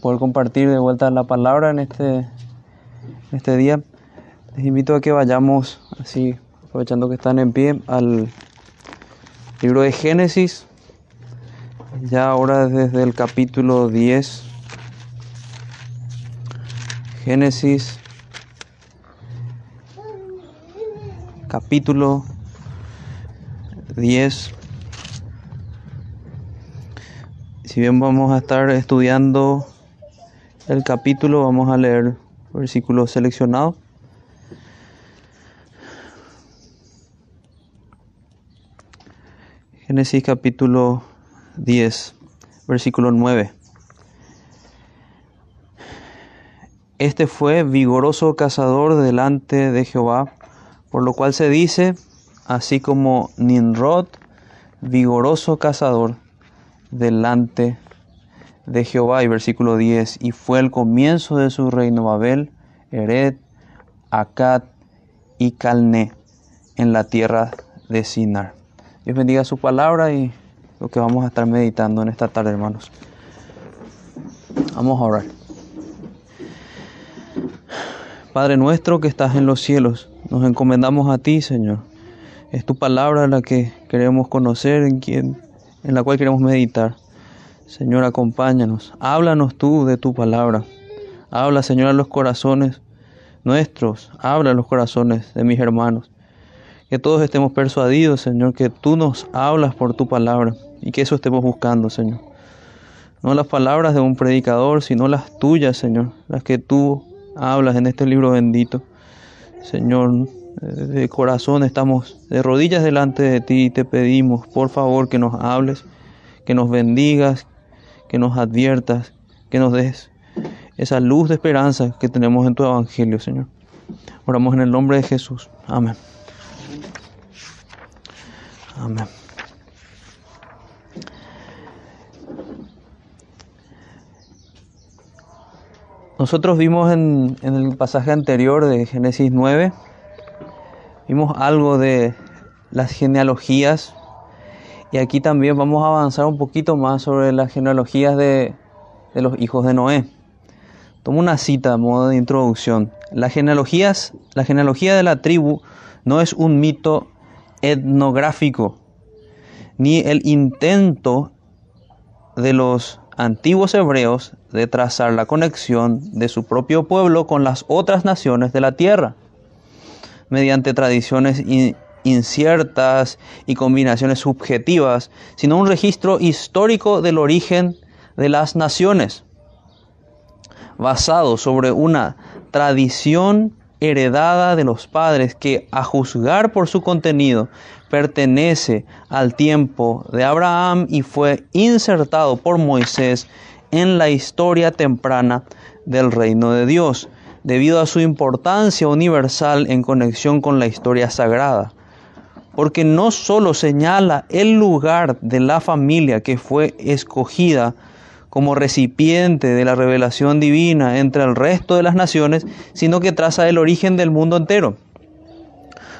poder compartir de vuelta la palabra en este, este día. Les invito a que vayamos, así, aprovechando que están en pie, al libro de Génesis, ya ahora desde el capítulo 10. Génesis, capítulo 10. Si bien vamos a estar estudiando el capítulo, vamos a leer versículos seleccionados. Génesis capítulo 10, versículo 9. Este fue vigoroso cazador delante de Jehová, por lo cual se dice, así como Ninrod, vigoroso cazador delante de Jehová. Y versículo 10, y fue el comienzo de su reino Babel, Ered, Akkad y Calné en la tierra de Sinar. Dios bendiga su palabra y lo que vamos a estar meditando en esta tarde, hermanos. Vamos a orar. Padre nuestro que estás en los cielos, nos encomendamos a ti, Señor. Es tu palabra la que queremos conocer, en, quien, en la cual queremos meditar. Señor, acompáñanos. Háblanos tú de tu palabra. Habla, Señor, a los corazones nuestros. Habla a los corazones de mis hermanos. Que todos estemos persuadidos, Señor, que tú nos hablas por tu palabra y que eso estemos buscando, Señor. No las palabras de un predicador, sino las tuyas, Señor, las que tú hablas en este libro bendito. Señor, de corazón estamos de rodillas delante de ti y te pedimos, por favor, que nos hables, que nos bendigas, que nos adviertas, que nos des esa luz de esperanza que tenemos en tu evangelio, Señor. Oramos en el nombre de Jesús. Amén. Amén. Nosotros vimos en, en, el pasaje anterior de Génesis 9, vimos algo de las genealogías y aquí también vamos a avanzar un poquito más sobre las genealogías de, los hijos de Noé. Tomo una cita a modo de introducción. Las genealogías, la genealogía de la tribu no es un mito etnográfico, ni el intento de los antiguos hebreos de trazar la conexión de su propio pueblo con las otras naciones de la tierra, mediante tradiciones inciertas y combinaciones subjetivas, sino un registro histórico del origen de las naciones, basado sobre una tradición heredada de los padres que, a juzgar por su contenido, pertenece al tiempo de Abraham y fue insertado por Moisés en la historia temprana del reino de Dios, debido a su importancia universal en conexión con la historia sagrada. Porque no solo señala el lugar de la familia que fue escogida como recipiente de la revelación divina entre el resto de las naciones, sino que traza el origen del mundo entero.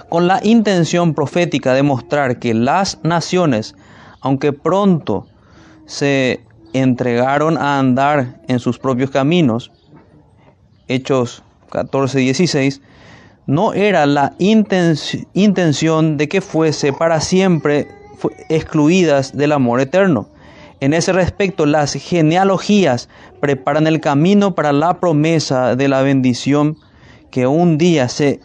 Con la intención profética de mostrar que las naciones, aunque pronto se entregaron a andar en sus propios caminos, Hechos 14 y 16, no era la intención de que fuese para siempre excluidas del amor eterno en ese respecto, las genealogías preparan el camino para la promesa de la bendición que un día se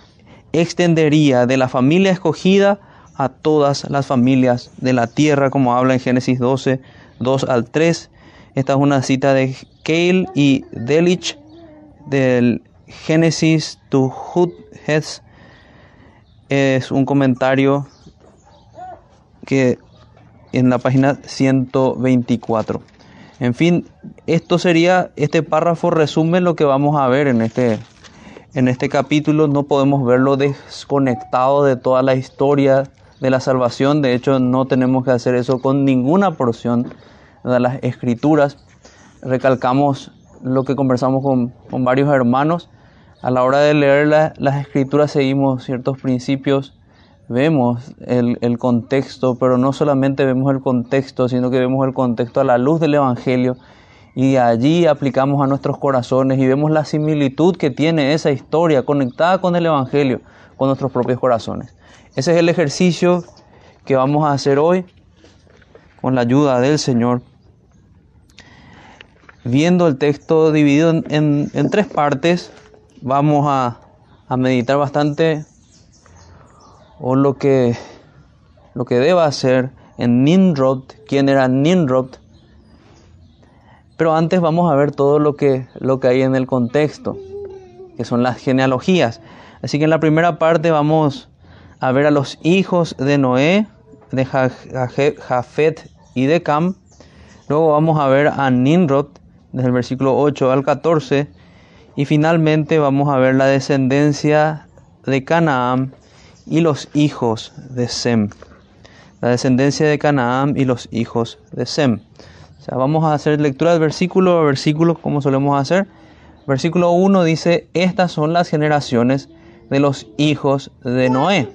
extendería de la familia escogida a todas las familias de la tierra, como habla en Génesis 12, 2 al 3. Esta es una cita de Kale y Delich del Génesis to Es un comentario que en la página 124. En fin, esto sería, este párrafo resume lo que vamos a ver en este, en este capítulo. No podemos verlo desconectado de toda la historia de la salvación. De hecho, no tenemos que hacer eso con ninguna porción de las escrituras. Recalcamos lo que conversamos con, con varios hermanos. A la hora de leer las escrituras seguimos ciertos principios vemos el, contexto, pero no solamente vemos el contexto, sino que vemos el contexto a la luz del Evangelio y allí aplicamos a nuestros corazones y vemos la similitud que tiene esa historia conectada con el Evangelio, con nuestros propios corazones. Ese es el ejercicio que vamos a hacer hoy con la ayuda del Señor. Viendo el texto dividido en, tres partes, vamos a, a meditar bastante o lo que, lo que deba hacer en Nimrod, quién era Nimrod. Pero antes vamos a ver todo lo que, lo que hay en el contexto, que son las genealogías. Así que en la primera parte vamos a ver a los hijos de Noé, de Jafet y de Cam. Luego vamos a ver a Nimrod, desde el versículo 8 al 14. Y finalmente vamos a ver la descendencia de Canaán y los hijos de Sem. La descendencia de Canaán y los hijos de Sem. O sea, vamos a hacer lectura de versículo a versículo como solemos hacer. Versículo 1 dice, estas son las generaciones de los hijos de Noé.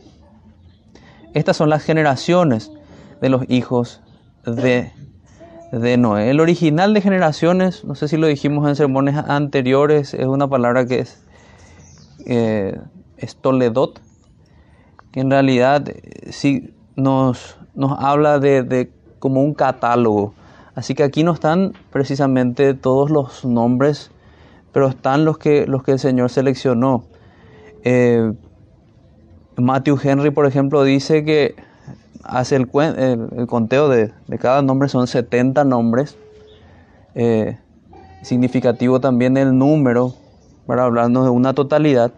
Estas son las generaciones de los hijos de, de Noé. El original de generaciones, no sé si lo dijimos en sermones anteriores, es una palabra que es, eh, es toledot, que en realidad eh, sí nos, nos habla de, como un catálogo. Así que aquí no están precisamente todos los nombres, pero están los que, los que el Señor seleccionó. Eh, Matthew Henry, por ejemplo, dice que hace el, el, conteo de, cada nombre, son 70 nombres. Eh, significativo también el número, para hablarnos de una totalidad.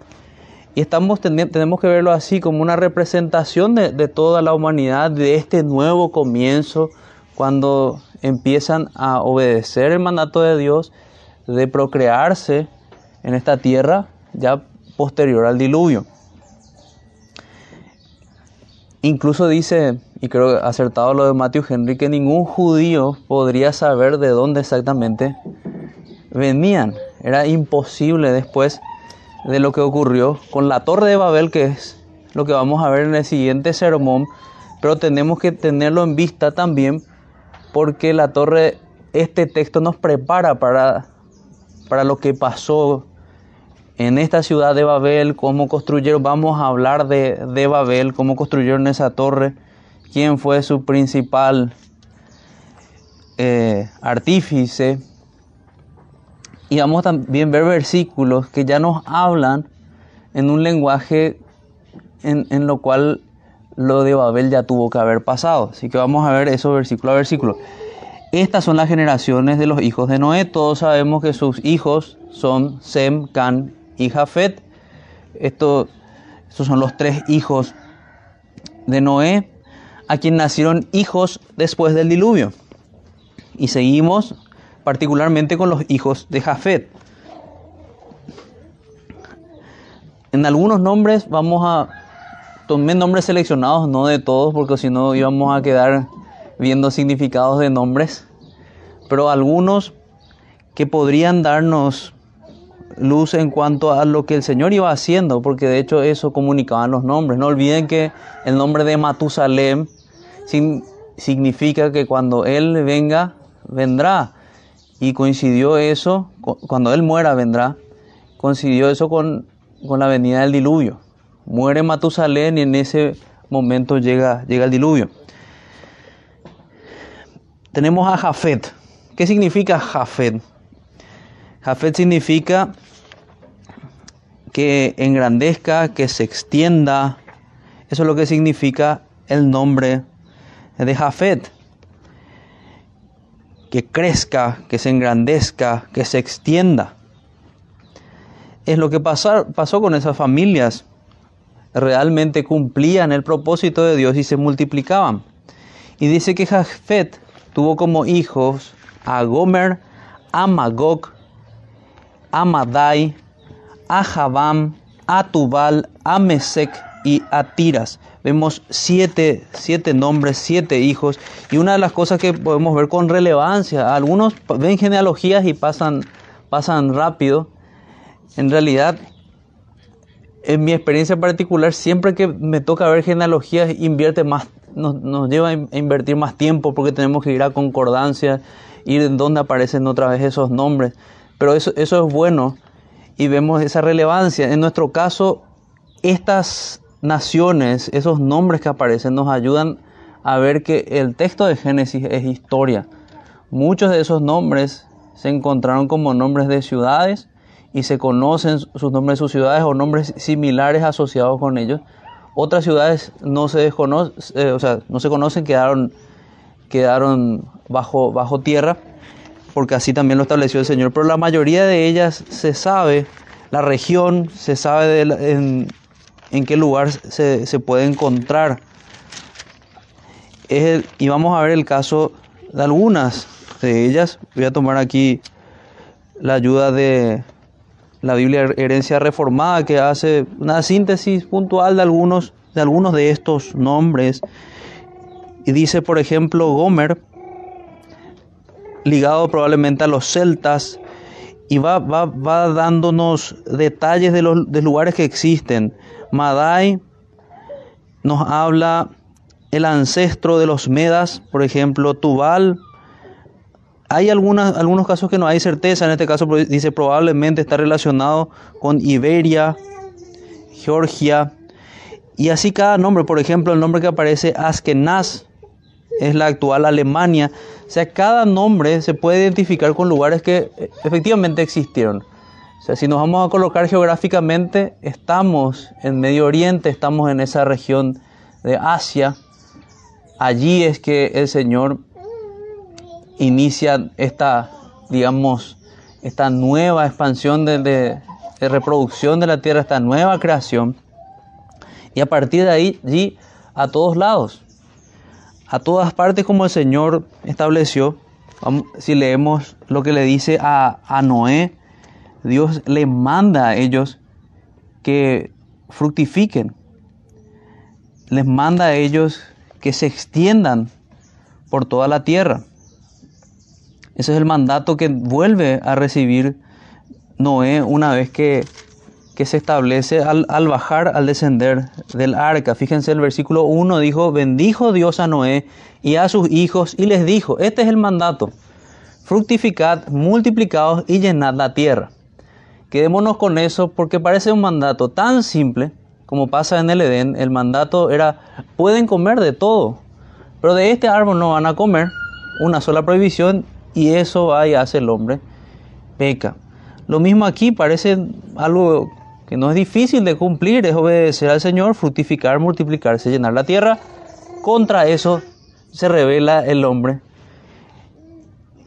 Y estamos, tenemos que verlo así como una representación de, toda la humanidad, de este nuevo comienzo, cuando empiezan a obedecer el mandato de Dios de procrearse en esta tierra ya posterior al diluvio. Incluso dice, y creo acertado lo de Matthew Henry, que ningún judío podría saber de dónde exactamente venían. Era imposible después de lo que ocurrió con la Torre de Babel, que es lo que vamos a ver en el siguiente sermón, pero tenemos que tenerlo en vista también porque la torre, este texto nos prepara para, para lo que pasó en esta ciudad de Babel, cómo construyeron, vamos a hablar de, de Babel, cómo construyeron esa torre, quién fue su principal eh, artífice, y vamos también a ver versículos que ya nos hablan en un lenguaje en, en, lo cual lo de Babel ya tuvo que haber pasado. Así que vamos a ver eso versículo a versículo. Estas son las generaciones de los hijos de Noé. Todos sabemos que sus hijos son Sem, Can y Jafet. estos son los tres hijos de Noé, a quien nacieron hijos después del diluvio. Y seguimos particularmente con los hijos de Jafet. En algunos nombres vamos a tomar nombres seleccionados, no de todos, porque si no íbamos a quedar viendo significados de nombres, pero algunos que podrían darnos luz en cuanto a lo que el Señor iba haciendo, porque de hecho eso comunicaban los nombres. No olviden que el nombre de Matusalem significa que cuando Él venga, vendrá. Y coincidió eso, cuando Él muera vendrá, coincidió eso con, la venida del diluvio. Muere Matusalén y en ese momento llega, llega el diluvio. Tenemos a Jafet. ¿Qué significa Jafet? Jafet significa que engrandezca, que se extienda. Eso es lo que significa el nombre de Jafet que crezca, que se engrandezca, que se extienda. Es lo que pasó, con esas familias. Realmente cumplían el propósito de Dios y se multiplicaban. Y dice que Jafet tuvo como hijos a Gomer, a Magog, a Madai, a Jabam, a Tubal, a Mesec y a Tiras vemos siete, siete nombres, siete hijos. Y una de las cosas que podemos ver con relevancia, algunos ven genealogías y pasan, pasan rápido. En realidad, en mi experiencia particular, siempre que me toca ver genealogías, invierte más, nos, nos lleva a invertir más tiempo porque tenemos que ir a concordancia y en dónde aparecen otra vez esos nombres. Pero eso, eso es bueno y vemos esa relevancia. En nuestro caso, estas naciones, esos nombres que aparecen, nos ayudan a ver que el texto de Génesis es historia. Muchos de esos nombres se encontraron como nombres de ciudades y se conocen sus nombres de sus ciudades o nombres similares asociados con ellos. Otras ciudades no se desconocen, eh, o sea, no se conocen, quedaron, quedaron bajo, bajo tierra, porque así también lo estableció el Señor. Pero la mayoría de ellas se sabe, la región, se sabe en, en, qué lugar se, se puede encontrar. Y vamos a ver el caso de algunas de ellas. Voy a tomar aquí la ayuda de la Biblia Herencia Reformada que hace una síntesis puntual de algunos de, algunos de estos nombres. Y dice, por ejemplo, Gomer, ligado probablemente a los celtas, y va, va, va dándonos detalles de los de lugares que existen. Madai nos habla el ancestro de los Medas, por ejemplo, Tubal, hay algunas, algunos casos que no hay certeza, en este caso dice probablemente está relacionado con Iberia, Georgia, y así cada nombre, por ejemplo, el nombre que aparece Askenaz es la actual Alemania. O sea, cada nombre se puede identificar con lugares que eh, efectivamente existieron. O sea, si nos vamos a colocar geográficamente, estamos en Medio Oriente, estamos en esa región de Asia. Allí es que el Señor inicia esta, digamos, esta nueva expansión de, reproducción de la tierra, esta nueva creación. Y a partir de ahí, allí, a todos lados, a todas partes como el Señor estableció, si leemos lo que le dice a, a Noé, Dios le manda a ellos que fructifiquen, les manda a ellos que se extiendan por toda la tierra. Ese es el mandato que vuelve a recibir Noé una vez que, se establece al, bajar, al descender del arca. Fíjense el versículo 1 dijo, bendijo Dios a Noé y a sus hijos y les dijo, este es el mandato, fructificad, multiplicados y llenad la tierra. Quedémonos con eso porque parece un mandato tan simple como pasa en el Edén. El mandato era, pueden comer de todo, pero de este árbol no van a comer. Una sola prohibición y eso va y hace el hombre peca. Lo mismo aquí parece algo que no es difícil de cumplir, es obedecer al Señor, fructificar, multiplicarse, llenar la tierra. Contra eso se revela el hombre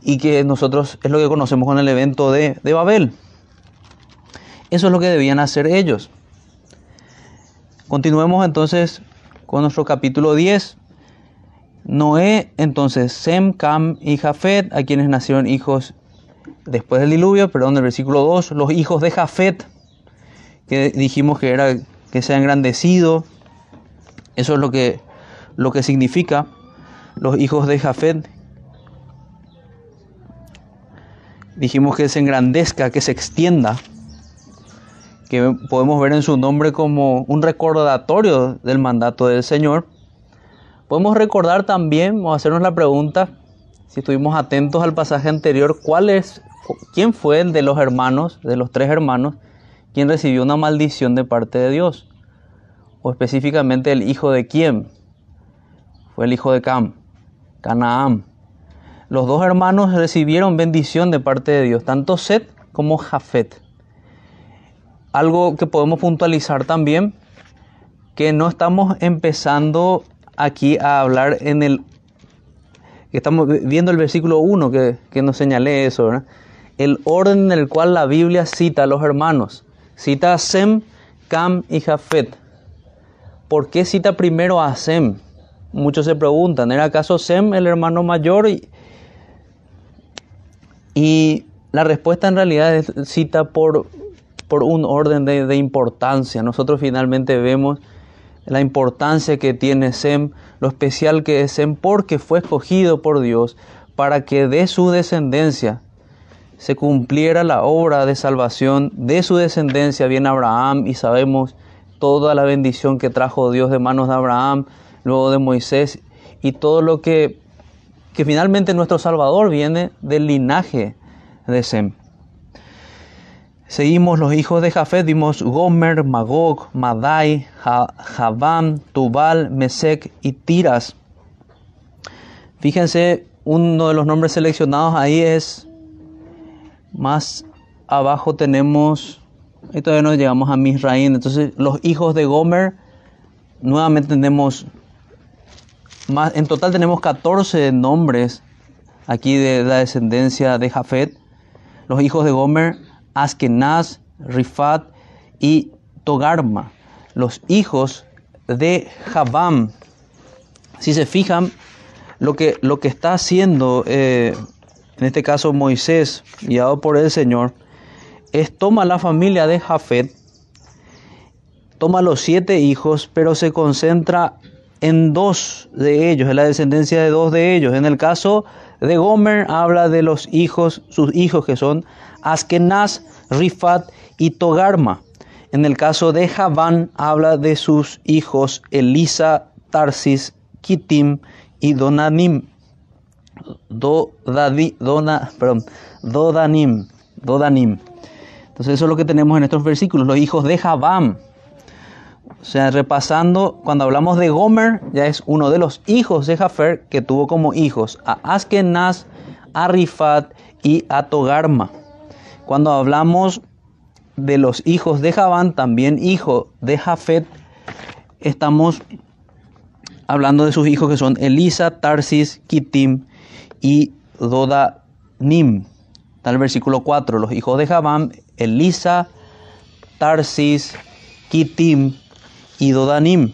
y que nosotros es lo que conocemos con el evento de, de Babel. Eso es lo que debían hacer ellos. Continuemos entonces con nuestro capítulo 10. Noé, entonces Sem, Cam y Jafet, a quienes nacieron hijos después del diluvio, perdón, el versículo 2, los hijos de Jafet, que dijimos que era que se ha engrandecido, eso es lo que, lo que significa los hijos de Jafet. Dijimos que se engrandezca, que se extienda, que podemos ver en su nombre como un recordatorio del mandato del Señor. Podemos recordar también o hacernos la pregunta, si estuvimos atentos al pasaje anterior, ¿cuál es, quién fue el de los hermanos, de los tres hermanos, quien recibió una maldición de parte de Dios? O específicamente el hijo de quién? Fue el hijo de Cam, Canaán. Los dos hermanos recibieron bendición de parte de Dios, tanto Set como Jafet. Algo que podemos puntualizar también, que no estamos empezando aquí a hablar en el... Estamos viendo el versículo 1 que, que nos señalé eso, ¿verdad? El orden en el cual la Biblia cita a los hermanos. Cita a Sem, Cam y Jafet. ¿Por qué cita primero a Sem? Muchos se preguntan, ¿era acaso Sem el hermano mayor? Y, y la respuesta en realidad es cita por, por un orden de, de importancia. Nosotros finalmente vemos la importancia que tiene Sem, lo especial que es Sem, porque fue escogido por Dios para que de su descendencia se cumpliera la obra de salvación de su descendencia, bien Abraham, y sabemos toda la bendición que trajo Dios de manos de Abraham, luego de Moisés, y todo lo que que finalmente nuestro Salvador viene del linaje de Sem. Seguimos los hijos de Jafet, vimos Gomer, Magog, Madai, Javán, Tubal, Mesec y Tiras. Fíjense, uno de los nombres seleccionados ahí es más abajo tenemos, y todavía no llegamos a Misraín, entonces los hijos de Gomer, nuevamente tenemos, más, en total tenemos 14 nombres aquí de la descendencia de Jafet, los hijos de Gomer, Askenaz, Rifat y Togarma, los hijos de Jabam. Si se fijan, lo que, lo que está haciendo, eh, en este caso Moisés, guiado por el Señor, es toma la familia de Jafet, toma los siete hijos, pero se concentra en dos de ellos, en la descendencia de dos de ellos. En el caso de Gomer habla de los hijos, sus hijos que son Askenaz, Rifat y Togarma. En el caso de Javán habla de sus hijos Elisa, Tarsis, Kitim y Donanim. Do, dona, perdón, Dodanim. Dodanim. Entonces eso es lo que tenemos en estos versículos, los hijos de Javán. O sea, repasando, cuando hablamos de Gomer, ya es uno de los hijos de Jafer que tuvo como hijos a Askenaz, a Rifat y a Togarma. Cuando hablamos de los hijos de Javán, también hijo de Jafet, estamos hablando de sus hijos que son Elisa, Tarsis, Kitim y Dodanim. Está el versículo 4, los hijos de Javán, Elisa, Tarsis, Kitim y Dodanim.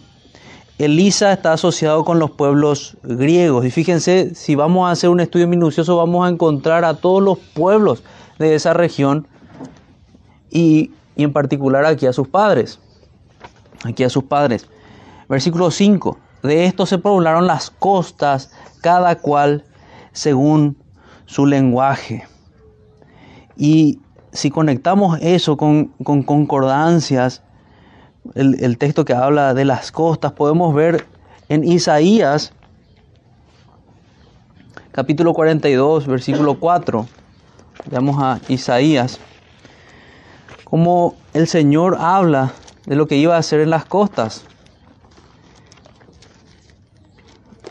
Elisa está asociado con los pueblos griegos. Y fíjense, si vamos a hacer un estudio minucioso, vamos a encontrar a todos los pueblos de esa región y, y en particular aquí a sus padres. Aquí a sus padres. Versículo 5. De esto se poblaron las costas, cada cual según su lenguaje. Y si conectamos eso con, concordancias, el, texto que habla de las costas, podemos ver en Isaías, capítulo 42, versículo 4. Veamos a Isaías, como el Señor habla de lo que iba a hacer en las costas.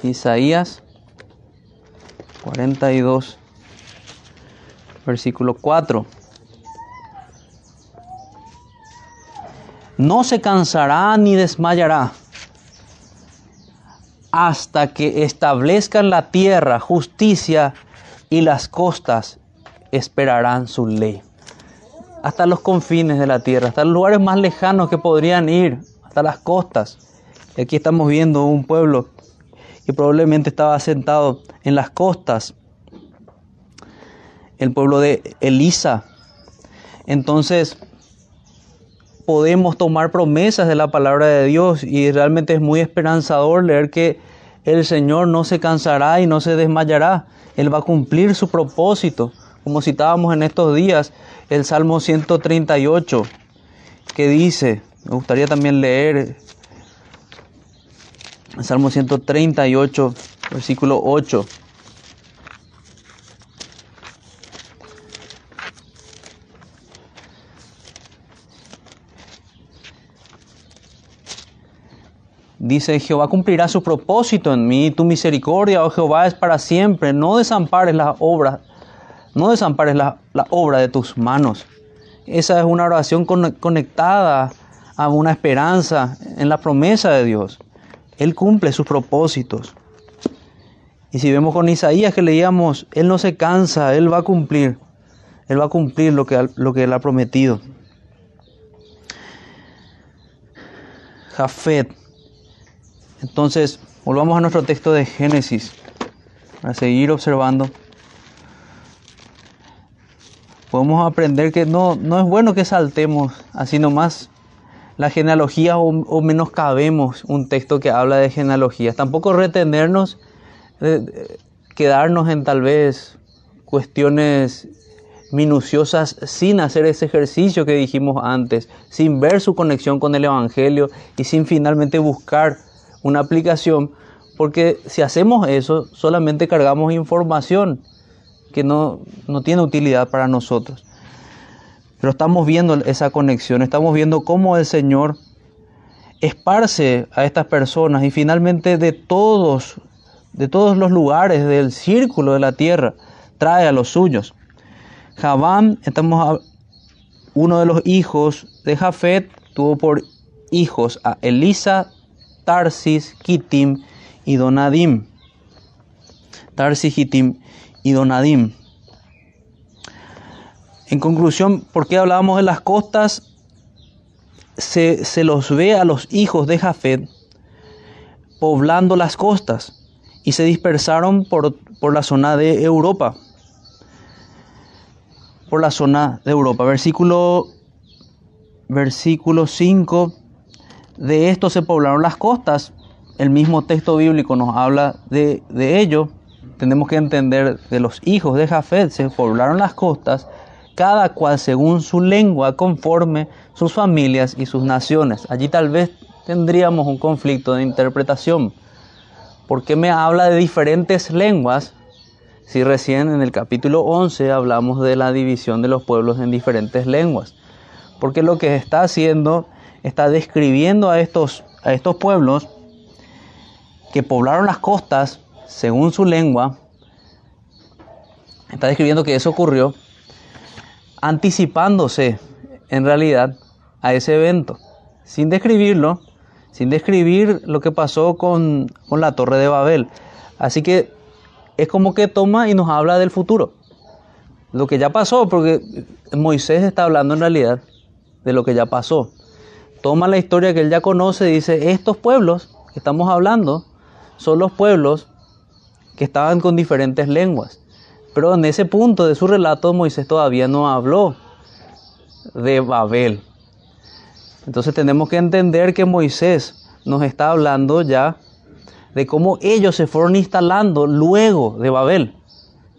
Isaías 42, versículo 4. No se cansará ni desmayará hasta que establezcan la tierra justicia y las costas esperarán su ley. Hasta los confines de la tierra, hasta los lugares más lejanos que podrían ir, hasta las costas. Y aquí estamos viendo un pueblo probablemente estaba asentado en las costas, el pueblo de Elisa. Entonces, podemos tomar promesas de la palabra de Dios y realmente es muy esperanzador leer que el Señor no se cansará y no se desmayará. Él va a cumplir su propósito, como citábamos en estos días, el Salmo 138, que dice, me gustaría también leer Salmo 138, versículo 8. Dice, Jehová cumplirá su propósito en mí, tu misericordia, oh Jehová, es para siempre. No desampares la obra, no desampares la obra de tus manos. Esa es una oración conectada a una esperanza en la promesa de Dios. Él cumple sus propósitos. Y si vemos con Isaías que leíamos, Él no se cansa, Él va a cumplir. Él va a cumplir lo que, lo que Él ha prometido. Jafet. Entonces, volvamos a nuestro texto de Génesis para seguir observando. Podemos aprender que no, no es bueno que saltemos así nomás la genealogía o, menoscabemos un texto que habla de genealogías. Tampoco retenernos, eh, quedarnos en tal vez cuestiones minuciosas sin hacer ese ejercicio que dijimos antes, sin ver su conexión con el Evangelio y sin finalmente buscar una aplicación, porque si hacemos eso, solamente cargamos información que no, no tiene utilidad para nosotros. Pero estamos viendo esa conexión, estamos viendo cómo el Señor esparce a estas personas y finalmente de todos, de todos los lugares del círculo de la tierra, trae a los suyos. Javán, estamos uno de los hijos de Jafet, tuvo por hijos a Elisa, Tarsis, Kitim y Donadim. Tarsis, Kitim y Donadim. En conclusión, ¿por qué hablábamos de las costas? Se, se, los ve a los hijos de Jafet poblando las costas y se dispersaron por, por la zona de Europa. Por la zona de Europa. Versículo, versículo 5. De esto se poblaron las costas. El mismo texto bíblico nos habla de, de ello. Tenemos que entender de los hijos de Jafet se poblaron las costas cada cual según su lengua, conforme sus familias y sus naciones. Allí tal vez tendríamos un conflicto de interpretación. ¿Por qué me habla de diferentes lenguas si recién en el capítulo 11 hablamos de la división de los pueblos en diferentes lenguas? Porque lo que está haciendo está describiendo a estos, a estos pueblos que poblaron las costas según su lengua. Está describiendo que eso ocurrió anticipándose en realidad a ese evento, sin describirlo, sin describir lo que pasó con, con la torre de Babel. Así que es como que toma y nos habla del futuro, lo que ya pasó, porque Moisés está hablando en realidad de lo que ya pasó. Toma la historia que él ya conoce y dice, estos pueblos que estamos hablando son los pueblos que estaban con diferentes lenguas. Pero en ese punto de su relato Moisés todavía no habló de Babel. Entonces tenemos que entender que Moisés nos está hablando ya de cómo ellos se fueron instalando luego de Babel.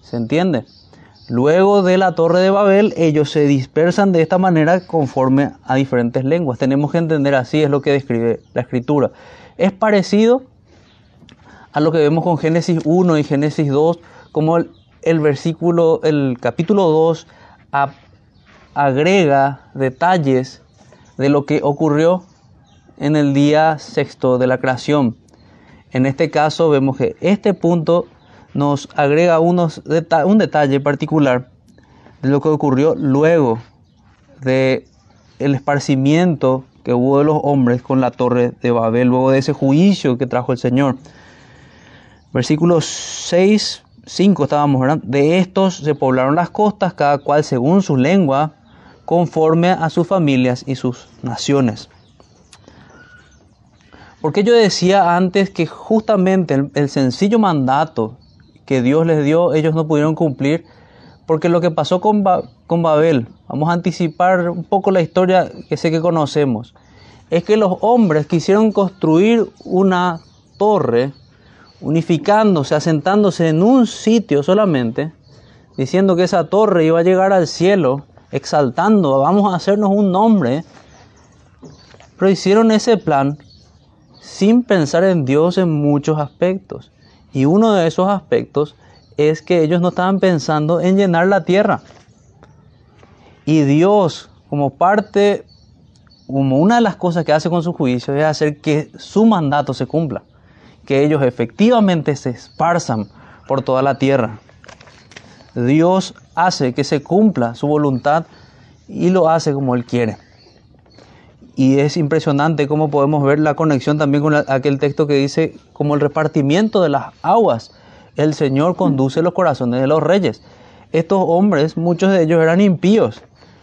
¿Se entiende? Luego de la torre de Babel, ellos se dispersan de esta manera conforme a diferentes lenguas. Tenemos que entender así, es lo que describe la escritura. Es parecido a lo que vemos con Génesis 1 y Génesis 2, como el versículo, el capítulo 2 agrega detalles de lo que ocurrió en el día sexto de la creación. En este caso vemos que este punto nos agrega unos un detalle particular de lo que ocurrió luego de el esparcimiento que hubo de los hombres con la torre de Babel, luego de ese juicio que trajo el Señor. Versículos 6 cinco estábamos. De estos se poblaron las costas, cada cual según su lengua, conforme a sus familias y sus naciones. Porque yo decía antes que justamente el, sencillo mandato que Dios les dio, ellos no pudieron cumplir, porque lo que pasó con, con Babel, vamos a anticipar un poco la historia que sé que conocemos, es que los hombres quisieron construir una torre unificándose, asentándose en un sitio solamente, diciendo que esa torre iba a llegar al cielo, exaltando, vamos a hacernos un nombre. Pero hicieron ese plan sin pensar en Dios en muchos aspectos. Y uno de esos aspectos es que ellos no estaban pensando en llenar la tierra. Y Dios, como parte, como una de las cosas que hace con su juicio, es hacer que su mandato se cumpla que ellos efectivamente se esparzan por toda la tierra. Dios hace que se cumpla su voluntad y lo hace como Él quiere. Y es impresionante cómo podemos ver la conexión también con aquel texto que dice, como el repartimiento de las aguas, el Señor conduce los corazones de los reyes. Estos hombres, muchos de ellos eran impíos,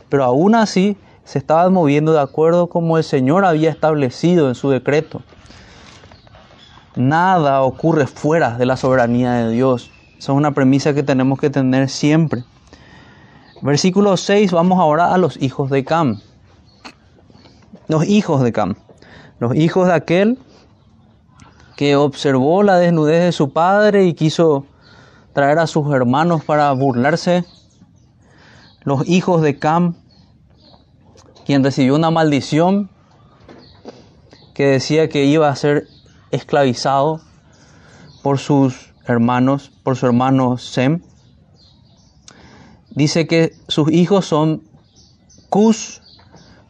pero aún así se estaban moviendo de acuerdo como el Señor había establecido en su decreto. Nada ocurre fuera de la soberanía de Dios. Esa es una premisa que tenemos que tener siempre. Versículo 6, vamos ahora a los hijos de Cam. Los hijos de Cam. Los hijos de aquel que observó la desnudez de su padre y quiso traer a sus hermanos para burlarse. Los hijos de Cam, quien recibió una maldición que decía que iba a ser esclavizado por sus hermanos, por su hermano Sem. Dice que sus hijos son Cus,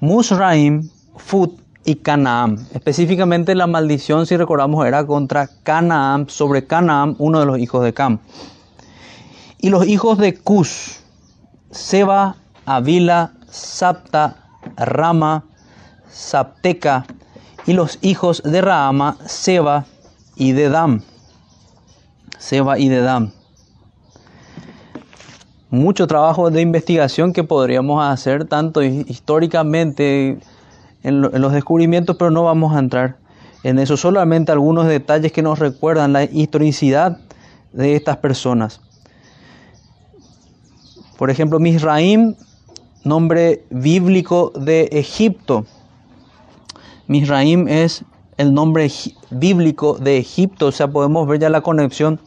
Musraim, Fut y Canaam. Específicamente la maldición, si recordamos, era contra Canaam, sobre Canaam, uno de los hijos de Cam. Y los hijos de Cus, Seba, Avila, Sapta, Rama, Sapteca, y los hijos de Raama, Seba y Dedam. Seba y Dedam. Mucho trabajo de investigación que podríamos hacer tanto históricamente en, los descubrimientos, pero no vamos a entrar en eso. Solamente algunos detalles que nos recuerdan la historicidad de estas personas. Por ejemplo, Misraim, nombre bíblico de Egipto. Misraim es el nombre bíblico de Egipto, o sea, podemos ver ya la conexión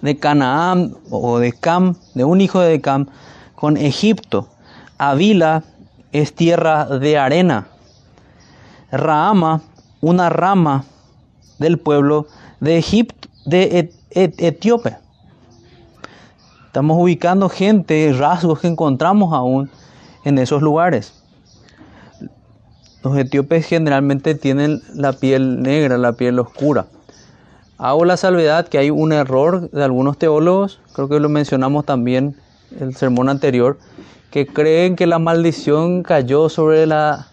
de Canaán o de Cam, de un hijo de Cam, con Egipto. Avila es tierra de arena. Raama, una rama del pueblo de Egipto, de Etíope. Estamos ubicando gente, rasgos que encontramos aún en esos lugares. Los etíopes generalmente tienen la piel negra, la piel oscura. Hago la salvedad que hay un error de algunos teólogos, creo que lo mencionamos también en el sermón anterior, que creen que la maldición cayó sobre la,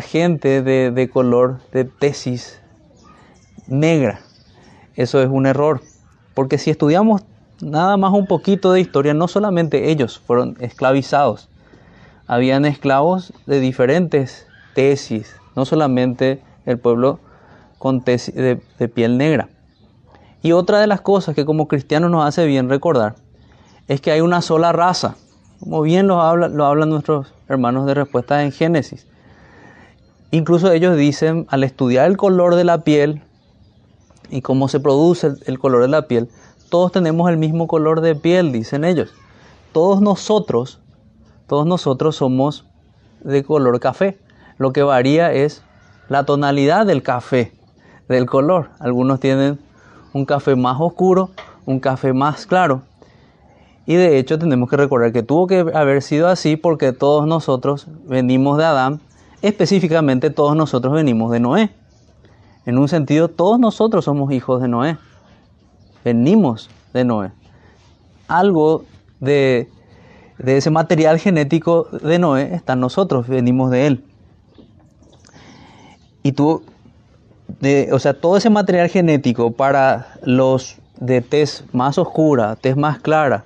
gente de, de color de tesis negra. Eso es un error, porque si estudiamos nada más un poquito de historia, no solamente ellos fueron esclavizados, habían esclavos de diferentes tesis, no solamente el pueblo con tesis de, piel negra. Y otra de las cosas que como cristianos nos hace bien recordar es que hay una sola raza, como bien lo, habla, lo hablan nuestros hermanos de respuesta en Génesis. Incluso ellos dicen, al estudiar el color de la piel y cómo se produce el color de la piel, todos tenemos el mismo color de piel, dicen ellos. Todos nosotros, todos nosotros somos de color café. Lo que varía es la tonalidad del café, del color. Algunos tienen un café más oscuro, un café más claro. Y de hecho tenemos que recordar que tuvo que haber sido así porque todos nosotros venimos de Adán, específicamente todos nosotros venimos de Noé. En un sentido, todos nosotros somos hijos de Noé venimos de Noé. Algo de, ese material genético de Noé está en nosotros, venimos de él. Y tú, de, o sea, todo ese material genético para los de tez más oscura, tez más clara,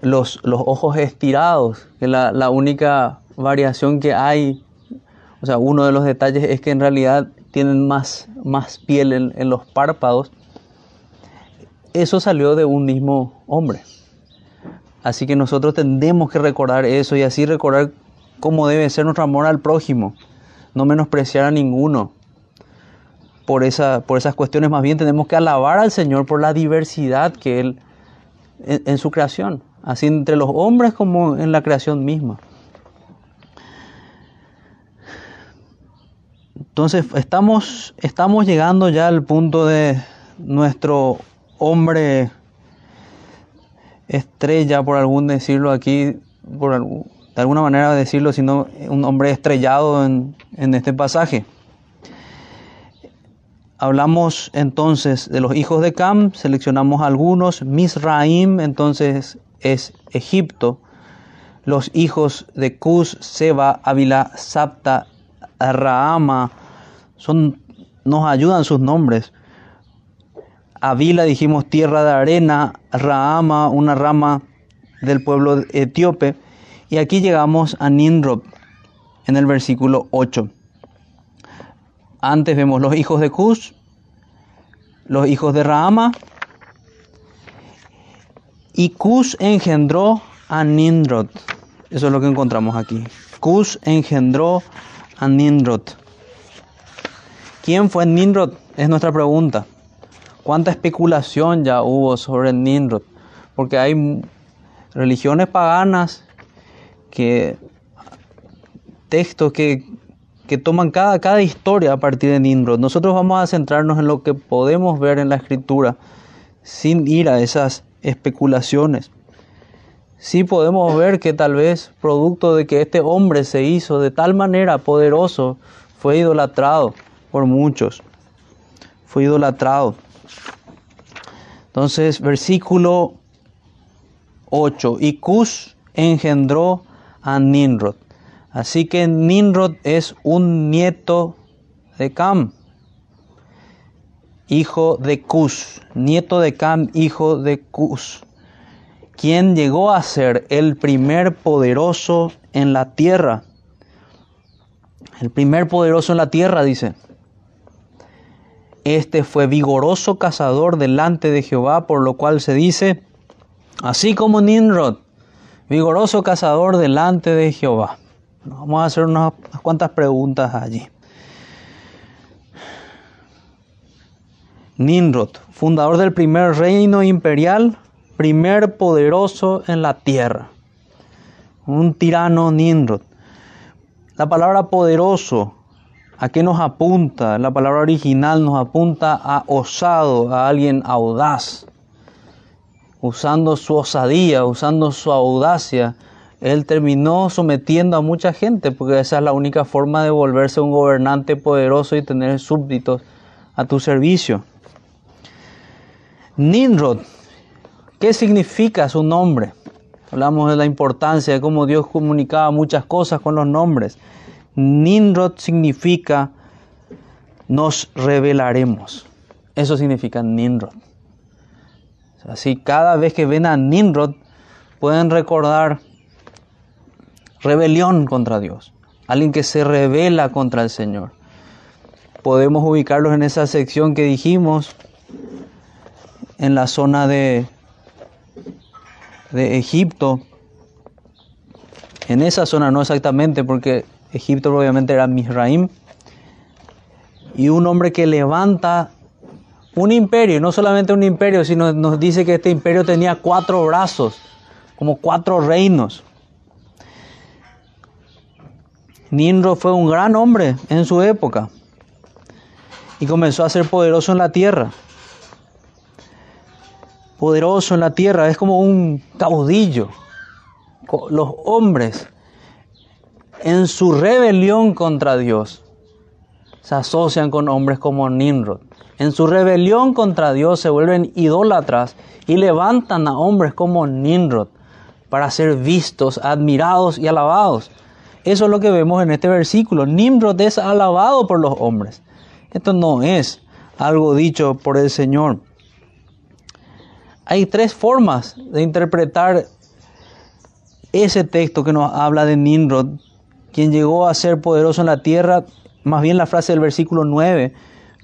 los, los ojos estirados, que la, la única variación que hay, o sea, uno de los detalles es que en realidad tienen más, más piel en los párpados eso salió de un mismo hombre. Así que nosotros tenemos que recordar eso y así recordar cómo debe ser nuestro amor al prójimo, no menospreciar a ninguno. Por, esa, por esas cuestiones más bien tenemos que alabar al Señor por la diversidad que Él en, su creación, así entre los hombres como en la creación misma. Entonces estamos, estamos llegando ya al punto de nuestro hombre estrella, por algún decirlo aquí, por de alguna manera decirlo, sino un hombre estrellado en, en este pasaje. Hablamos entonces de los hijos de Cam, seleccionamos algunos. Misraim entonces es Egipto. Los hijos de Cus, Seba, Ávila, Sapta, Raama, son, nos ayudan sus nombres. Avila dijimos tierra de arena, Raama, una rama del pueblo etíope. Y aquí llegamos a Ninrod en el versículo 8. Antes vemos los hijos de Cus, los hijos de Raama. Y Cus engendró a Ninrod. Eso es lo que encontramos aquí. Cus engendró a Ninrod. ¿Quién fue Ninrod? Es nuestra pregunta cuánta especulación ya hubo sobre Nimrod, porque hay religiones paganas que textos que que toman cada, cada historia a partir de Nimrod. Nosotros vamos a centrarnos en lo que podemos ver en la escritura sin ir a esas especulaciones. Sí podemos ver que tal vez producto de que este hombre se hizo de tal manera poderoso, fue idolatrado por muchos. Fue idolatrado. Entonces, versículo 8. Y Cus engendró a Nimrod. Así que Nimrod es un nieto de Cam, hijo de Cus, nieto de Cam, hijo de Cus, quien llegó a ser el primer poderoso en la tierra. El primer poderoso en la tierra, dice. Este fue vigoroso cazador delante de Jehová, por lo cual se dice, así como Nimrod, vigoroso cazador delante de Jehová. Vamos a hacer unas cuantas preguntas allí. Nimrod, fundador del primer reino imperial, primer poderoso en la tierra. Un tirano Nimrod. La palabra poderoso, ¿a qué nos apunta? La palabra original nos apunta a osado, a alguien audaz. Usando su osadía, usando su audacia, él terminó sometiendo a mucha gente, porque esa es la única forma de volverse un gobernante poderoso y tener súbditos a tu servicio. Nimrod, ¿qué significa su nombre? Hablamos de la importancia de cómo Dios comunicaba muchas cosas con los nombres. Nimrod significa nos revelaremos. Eso significa Nimrod. Así cada vez que ven a Nimrod pueden recordar rebelión contra Dios, alguien que se revela contra el Señor. Podemos ubicarlos en esa sección que dijimos, en la zona de, de Egipto, en esa zona no exactamente, porque Egipto obviamente era Misraim, y un hombre que levanta un imperio, no solamente un imperio, sino nos dice que este imperio tenía cuatro brazos, como cuatro reinos. Nimrod fue un gran hombre en su época y comenzó a ser poderoso en la tierra. Poderoso en la tierra, es como un caudillo. Los hombres en su rebelión contra Dios se asocian con hombres como Nimrod. En su rebelión contra Dios se vuelven idólatras y levantan a hombres como Nimrod para ser vistos, admirados y alabados. Eso es lo que vemos en este versículo. Nimrod es alabado por los hombres. Esto no es algo dicho por el Señor. Hay tres formas de interpretar ese texto que nos habla de Nimrod, quien llegó a ser poderoso en la tierra, más bien la frase del versículo 9,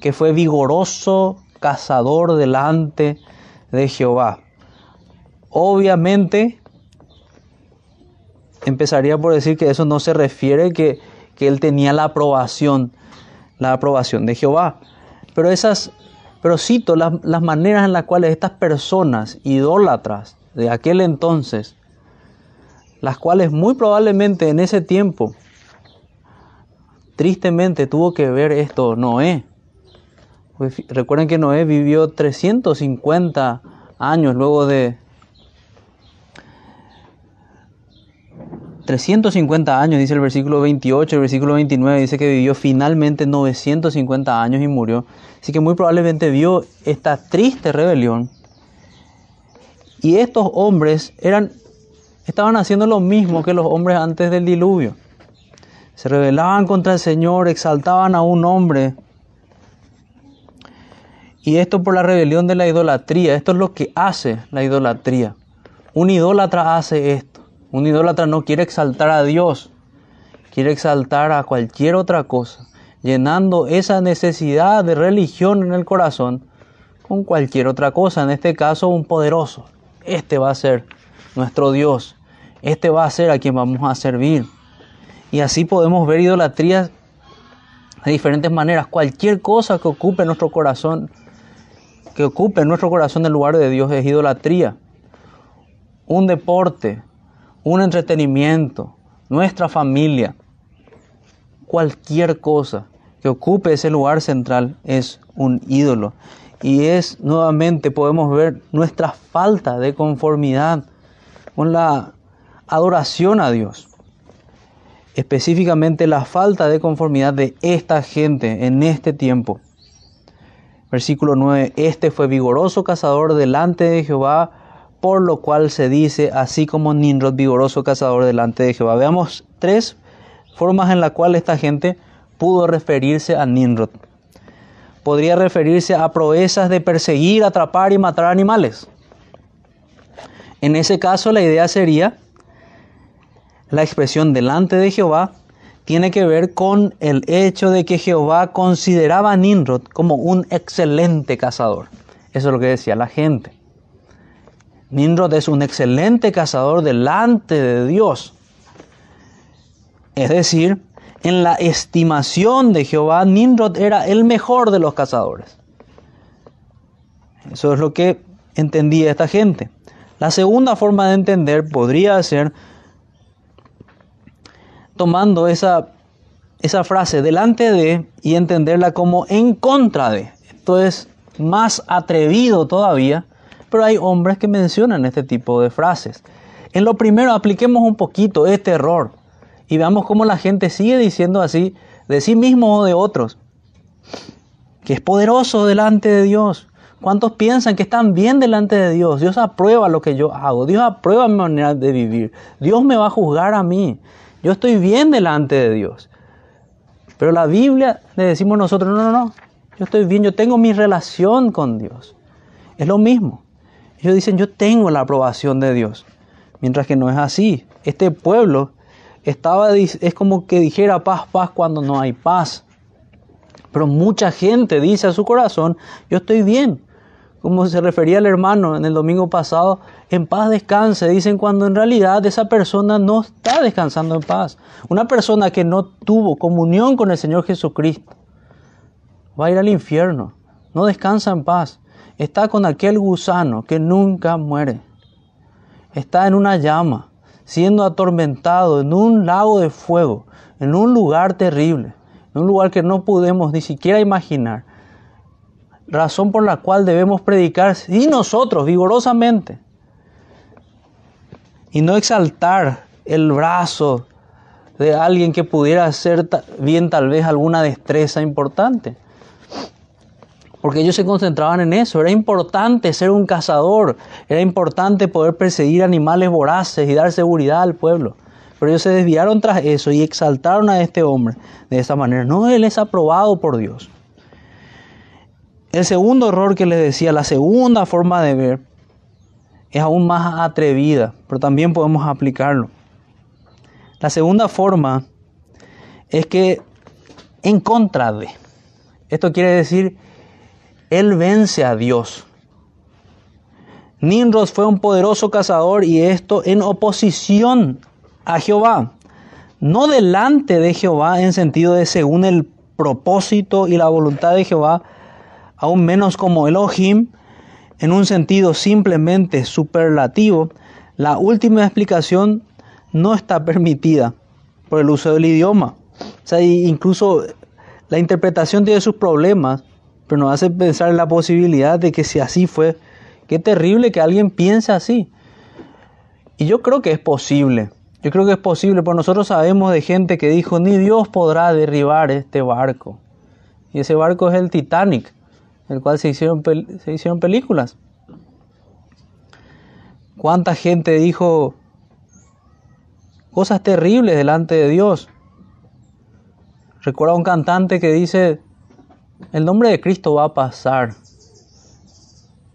que fue vigoroso cazador delante de Jehová. Obviamente, empezaría por decir que eso no se refiere que, que él tenía la aprobación, la aprobación de Jehová. Pero esas, pero cito las, las maneras en las cuales estas personas idólatras de aquel entonces, las cuales muy probablemente en ese tiempo, tristemente tuvo que ver esto Noé. Pues recuerden que Noé vivió 350 años luego de, 350 años, dice el versículo 28, el versículo 29 dice que vivió finalmente 950 años y murió. Así que muy probablemente vio esta triste rebelión. Y estos hombres eran, estaban haciendo lo mismo que los hombres antes del diluvio. Se rebelaban contra el Señor, exaltaban a un hombre. Y esto por la rebelión de la idolatría. Esto es lo que hace la idolatría. Un idólatra hace esto. Un idólatra no quiere exaltar a Dios, quiere exaltar a cualquier otra cosa, llenando esa necesidad de religión en el corazón con cualquier otra cosa, en este caso un poderoso. Este va a ser nuestro Dios, este va a ser a quien vamos a servir. Y así podemos ver idolatrías de diferentes maneras. Cualquier cosa que ocupe nuestro corazón, que ocupe nuestro corazón el lugar de Dios es idolatría. Un deporte, un entretenimiento, nuestra familia, cualquier cosa que ocupe ese lugar central es un ídolo. Y es nuevamente podemos ver nuestra falta de conformidad con la adoración a Dios. Específicamente la falta de conformidad de esta gente en este tiempo. Versículo 9, este fue vigoroso cazador delante de Jehová, por lo cual se dice, así como Nimrod, vigoroso cazador delante de Jehová. Veamos tres formas en las cuales esta gente pudo referirse a Nimrod. Podría referirse a proezas de perseguir, atrapar y matar animales. En ese caso la idea sería la expresión delante de Jehová tiene que ver con el hecho de que Jehová consideraba a Nimrod como un excelente cazador. Eso es lo que decía la gente. Nimrod es un excelente cazador delante de Dios. Es decir, en la estimación de Jehová, Nimrod era el mejor de los cazadores. Eso es lo que entendía esta gente. La segunda forma de entender podría ser tomando esa, esa frase delante de y entenderla como en contra de. Esto es más atrevido todavía, pero hay hombres que mencionan este tipo de frases. En lo primero, apliquemos un poquito este error y veamos cómo la gente sigue diciendo así de sí mismo o de otros, que es poderoso delante de Dios. ¿Cuántos piensan que están bien delante de Dios? Dios aprueba lo que yo hago, Dios aprueba mi manera de vivir, Dios me va a juzgar a mí. Yo estoy bien delante de Dios. Pero la Biblia le decimos nosotros, no, no, no, yo estoy bien, yo tengo mi relación con Dios. Es lo mismo. Ellos dicen, yo tengo la aprobación de Dios. Mientras que no es así. Este pueblo estaba, es como que dijera paz, paz cuando no hay paz. Pero mucha gente dice a su corazón, yo estoy bien como se refería el hermano en el domingo pasado, en paz descanse, dicen cuando en realidad esa persona no está descansando en paz. Una persona que no tuvo comunión con el Señor Jesucristo va a ir al infierno, no descansa en paz, está con aquel gusano que nunca muere, está en una llama, siendo atormentado en un lago de fuego, en un lugar terrible, en un lugar que no podemos ni siquiera imaginar razón por la cual debemos predicar y nosotros vigorosamente y no exaltar el brazo de alguien que pudiera hacer bien tal vez alguna destreza importante. Porque ellos se concentraban en eso. Era importante ser un cazador. Era importante poder perseguir animales voraces y dar seguridad al pueblo. Pero ellos se desviaron tras eso y exaltaron a este hombre de esa manera. No, él es aprobado por Dios. El segundo error que les decía, la segunda forma de ver, es aún más atrevida, pero también podemos aplicarlo. La segunda forma es que en contra de. Esto quiere decir, él vence a Dios. Nimrod fue un poderoso cazador y esto en oposición a Jehová. No delante de Jehová en sentido de según el propósito y la voluntad de Jehová, aún menos como Elohim, en un sentido simplemente superlativo, la última explicación no está permitida por el uso del idioma. O sea, incluso la interpretación tiene sus problemas, pero nos hace pensar en la posibilidad de que si así fue, qué terrible que alguien piense así. Y yo creo que es posible. Yo creo que es posible, porque nosotros sabemos de gente que dijo, ni Dios podrá derribar este barco. Y ese barco es el Titanic el cual se hicieron, se hicieron películas. ¿Cuánta gente dijo cosas terribles delante de Dios? Recuerda un cantante que dice, el nombre de Cristo va a pasar,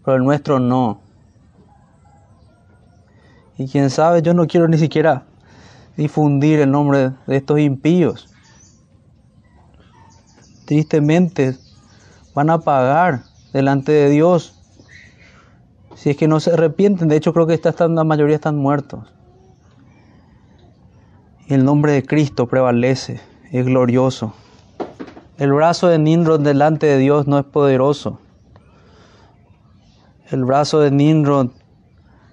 pero el nuestro no. Y quién sabe, yo no quiero ni siquiera difundir el nombre de estos impíos. Tristemente, van a pagar delante de Dios. Si es que no se arrepienten, de hecho creo que la mayoría están muertos. Y el nombre de Cristo prevalece, es glorioso. El brazo de Nimrod delante de Dios no es poderoso. El brazo de Nimrod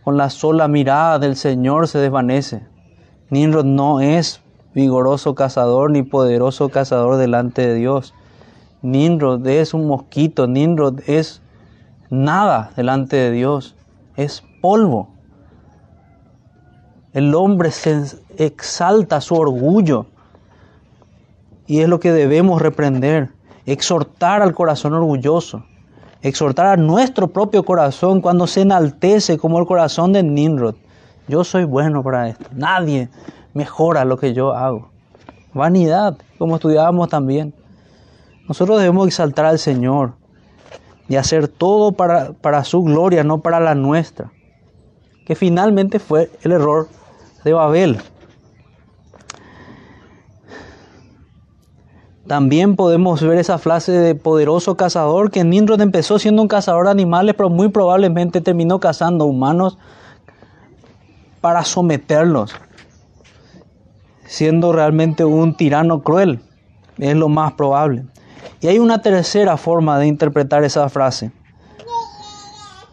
con la sola mirada del Señor se desvanece. Nimrod no es vigoroso cazador ni poderoso cazador delante de Dios. Nimrod es un mosquito, Nimrod es nada delante de Dios, es polvo. El hombre exalta su orgullo y es lo que debemos reprender, exhortar al corazón orgulloso, exhortar a nuestro propio corazón cuando se enaltece como el corazón de Nimrod. Yo soy bueno para esto, nadie mejora lo que yo hago. Vanidad, como estudiábamos también. Nosotros debemos exaltar al Señor y hacer todo para, para su gloria, no para la nuestra. Que finalmente fue el error de Babel. También podemos ver esa frase de poderoso cazador, que Nimrod empezó siendo un cazador de animales, pero muy probablemente terminó cazando humanos para someterlos, siendo realmente un tirano cruel. Es lo más probable. Y hay una tercera forma de interpretar esa frase,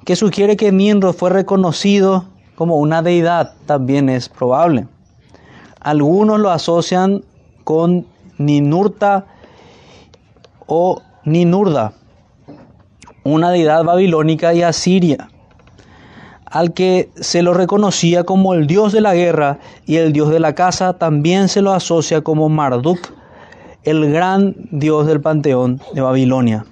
que sugiere que Nimrod fue reconocido como una deidad, también es probable. Algunos lo asocian con Ninurta o Ninurda, una deidad babilónica y asiria, al que se lo reconocía como el dios de la guerra y el dios de la casa, también se lo asocia como Marduk, el gran dios del panteón de Babilonia.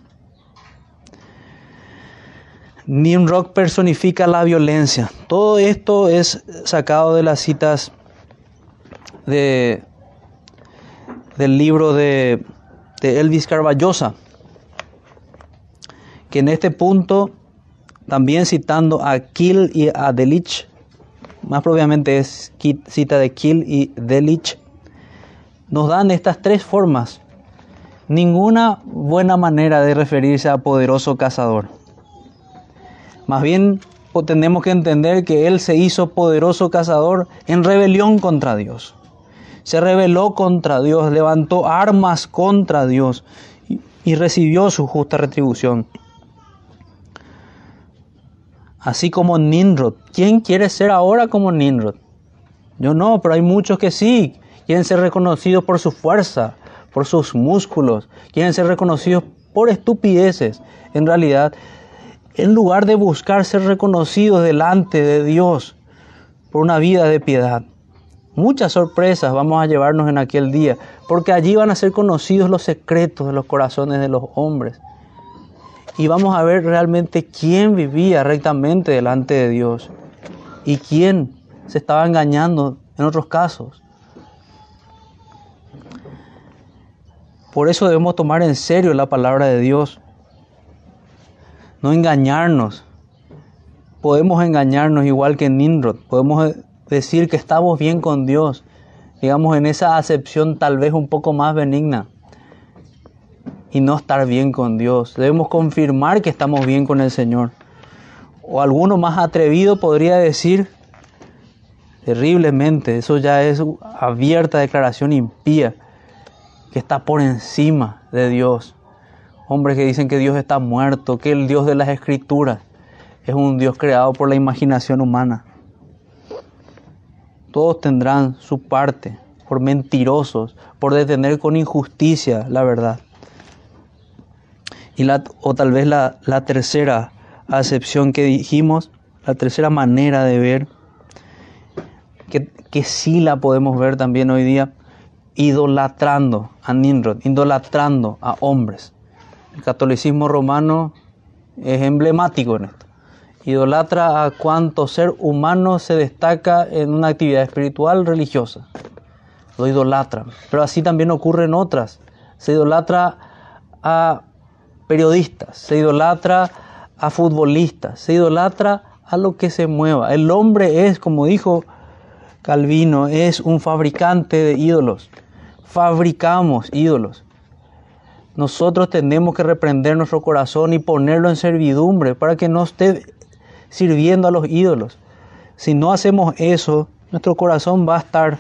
Nimrod personifica la violencia. Todo esto es sacado de las citas de del libro de, Elvis Carballosa, que en este punto, también citando a Kill y a Delich, más propiamente es cita de Kill y Delich, nos dan estas tres formas. Ninguna buena manera de referirse a poderoso cazador. Más bien tenemos que entender que Él se hizo poderoso cazador en rebelión contra Dios se rebeló contra Dios, levantó armas contra Dios y, recibió su justa retribución. Así como Ninrod. ¿Quién quiere ser ahora como Ninrod? Yo no, pero hay muchos que sí. Quieren ser reconocidos por su fuerza, por sus músculos. Quieren ser reconocidos por estupideces. En realidad, en lugar de buscar ser reconocidos delante de Dios por una vida de piedad, Muchas sorpresas vamos a llevarnos en aquel día, porque allí van a ser conocidos los secretos de los corazones de los hombres. Y vamos a ver realmente quién vivía rectamente delante de Dios y quién se estaba engañando en otros casos. Por eso debemos tomar en serio la palabra de Dios. No engañarnos. Podemos engañarnos igual que Nimrod. Podemos decir que estamos bien con Dios, digamos en esa acepción tal vez un poco más benigna, y no estar bien con Dios. Debemos confirmar que estamos bien con el Señor. O alguno más atrevido podría decir terriblemente, eso ya es abierta declaración impía, que está por encima de Dios. Hombres que dicen que Dios está muerto, que el Dios de las Escrituras es un Dios creado por la imaginación humana. Todos tendrán su parte por mentirosos, por detener con injusticia la verdad. Y la, o tal vez la, tercera acepción que dijimos, la tercera manera de ver, que, que sí la podemos ver también hoy día, idolatrando a Nimrod, idolatrando a hombres. El catolicismo romano es emblemático en esto idolatra a cuanto ser humano se destaca en una actividad espiritual religiosa. Lo idolatra. Pero así también ocurre en otras. Se idolatra a periodistas, se idolatra a futbolistas, se idolatra a lo que se mueva. El hombre es, como dijo Calvino, es un fabricante de ídolos. Fabricamos ídolos. Nosotros tenemos que reprender nuestro corazón y ponerlo en servidumbre para que no esté sirviendo a los ídolos. Si no hacemos eso, nuestro corazón va a estar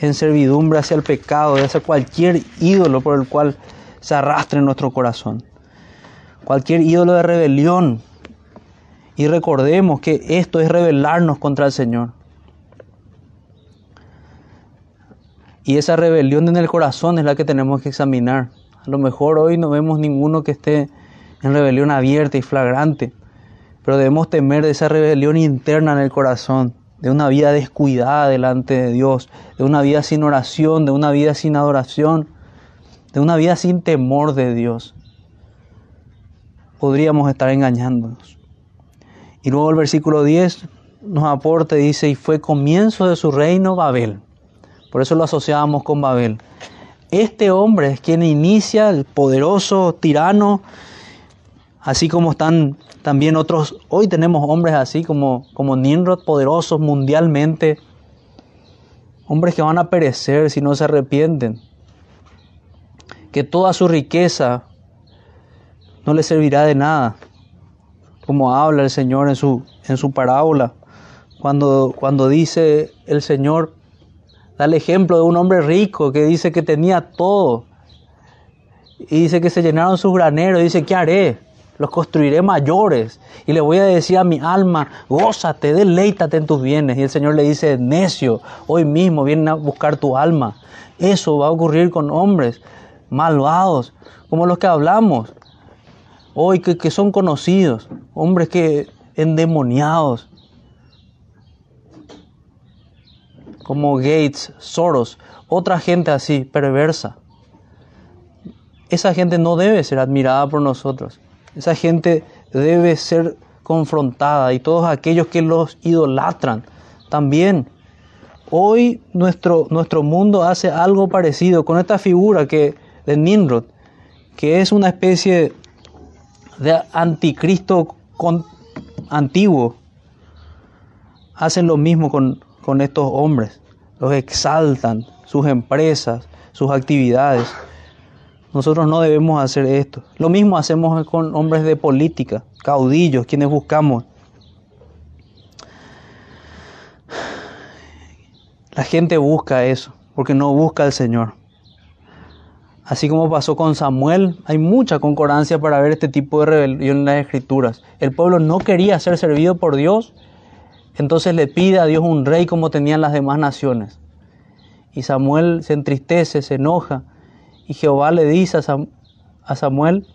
en servidumbre hacia el pecado, hacia cualquier ídolo por el cual se arrastre nuestro corazón. Cualquier ídolo de rebelión. Y recordemos que esto es rebelarnos contra el Señor. Y esa rebelión en el corazón es la que tenemos que examinar. A lo mejor hoy no vemos ninguno que esté en rebelión abierta y flagrante, pero debemos temer de esa rebelión interna en el corazón, de una vida descuidada delante de Dios, de una vida sin oración, de una vida sin adoración, de una vida sin temor de Dios. Podríamos estar engañándonos. Y luego el versículo 10 nos aporta dice, y fue comienzo de su reino Babel. Por eso lo asociábamos con Babel. Este hombre es quien inicia el poderoso tirano, así como están también otros, hoy tenemos hombres así como, como Nimrod, poderosos mundialmente, hombres que van a perecer si no se arrepienten, que toda su riqueza no les servirá de nada, como habla el Señor en su, en su parábola, cuando, cuando dice el Señor, Da el ejemplo de un hombre rico que dice que tenía todo. Y dice que se llenaron sus graneros. Dice, ¿qué haré? Los construiré mayores. Y le voy a decir a mi alma, gózate, deleítate en tus bienes. Y el Señor le dice, necio, hoy mismo vienen a buscar tu alma. Eso va a ocurrir con hombres malvados, como los que hablamos hoy, que, que son conocidos. Hombres que endemoniados, como Gates, Soros, otra gente así, perversa. Esa gente no debe ser admirada por nosotros. Esa gente debe ser confrontada y todos aquellos que los idolatran también. Hoy nuestro, nuestro mundo hace algo parecido con esta figura que, de Nimrod, que es una especie de anticristo antiguo. Hacen lo mismo con, con estos hombres. Los exaltan, sus empresas, sus actividades. Nosotros no debemos hacer esto. Lo mismo hacemos con hombres de política, caudillos, quienes buscamos. La gente busca eso, porque no busca al Señor. Así como pasó con Samuel, hay mucha concordancia para ver este tipo de rebelión en las escrituras. El pueblo no quería ser servido por Dios entonces le pide a Dios un rey como tenían las demás naciones. Y Samuel se entristece, se enoja. Y Jehová le dice a Samuel,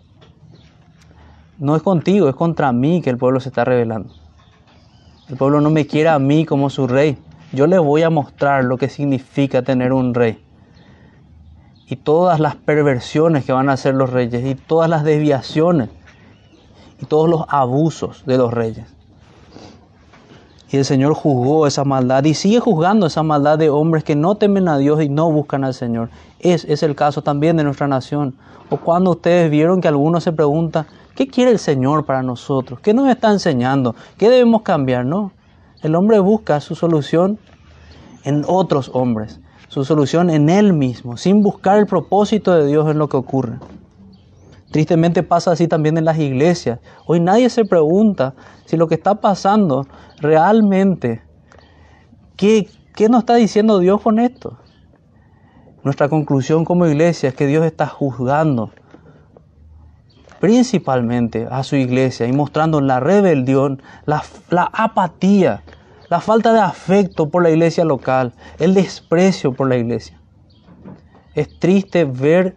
no es contigo, es contra mí que el pueblo se está rebelando. El pueblo no me quiere a mí como su rey. Yo les voy a mostrar lo que significa tener un rey. Y todas las perversiones que van a hacer los reyes, y todas las desviaciones, y todos los abusos de los reyes. Y el Señor juzgó esa maldad y sigue juzgando esa maldad de hombres que no temen a Dios y no buscan al Señor. Es, es el caso también de nuestra nación. O cuando ustedes vieron que algunos se pregunta, ¿qué quiere el Señor para nosotros? ¿Qué nos está enseñando? ¿Qué debemos cambiar? No. El hombre busca su solución en otros hombres, su solución en él mismo, sin buscar el propósito de Dios en lo que ocurre. Tristemente pasa así también en las iglesias. Hoy nadie se pregunta si lo que está pasando realmente, ¿qué, qué nos está diciendo Dios con esto? Nuestra conclusión como iglesia es que Dios está juzgando principalmente a su iglesia y mostrando la rebelión, la, la apatía, la falta de afecto por la iglesia local, el desprecio por la iglesia. Es triste ver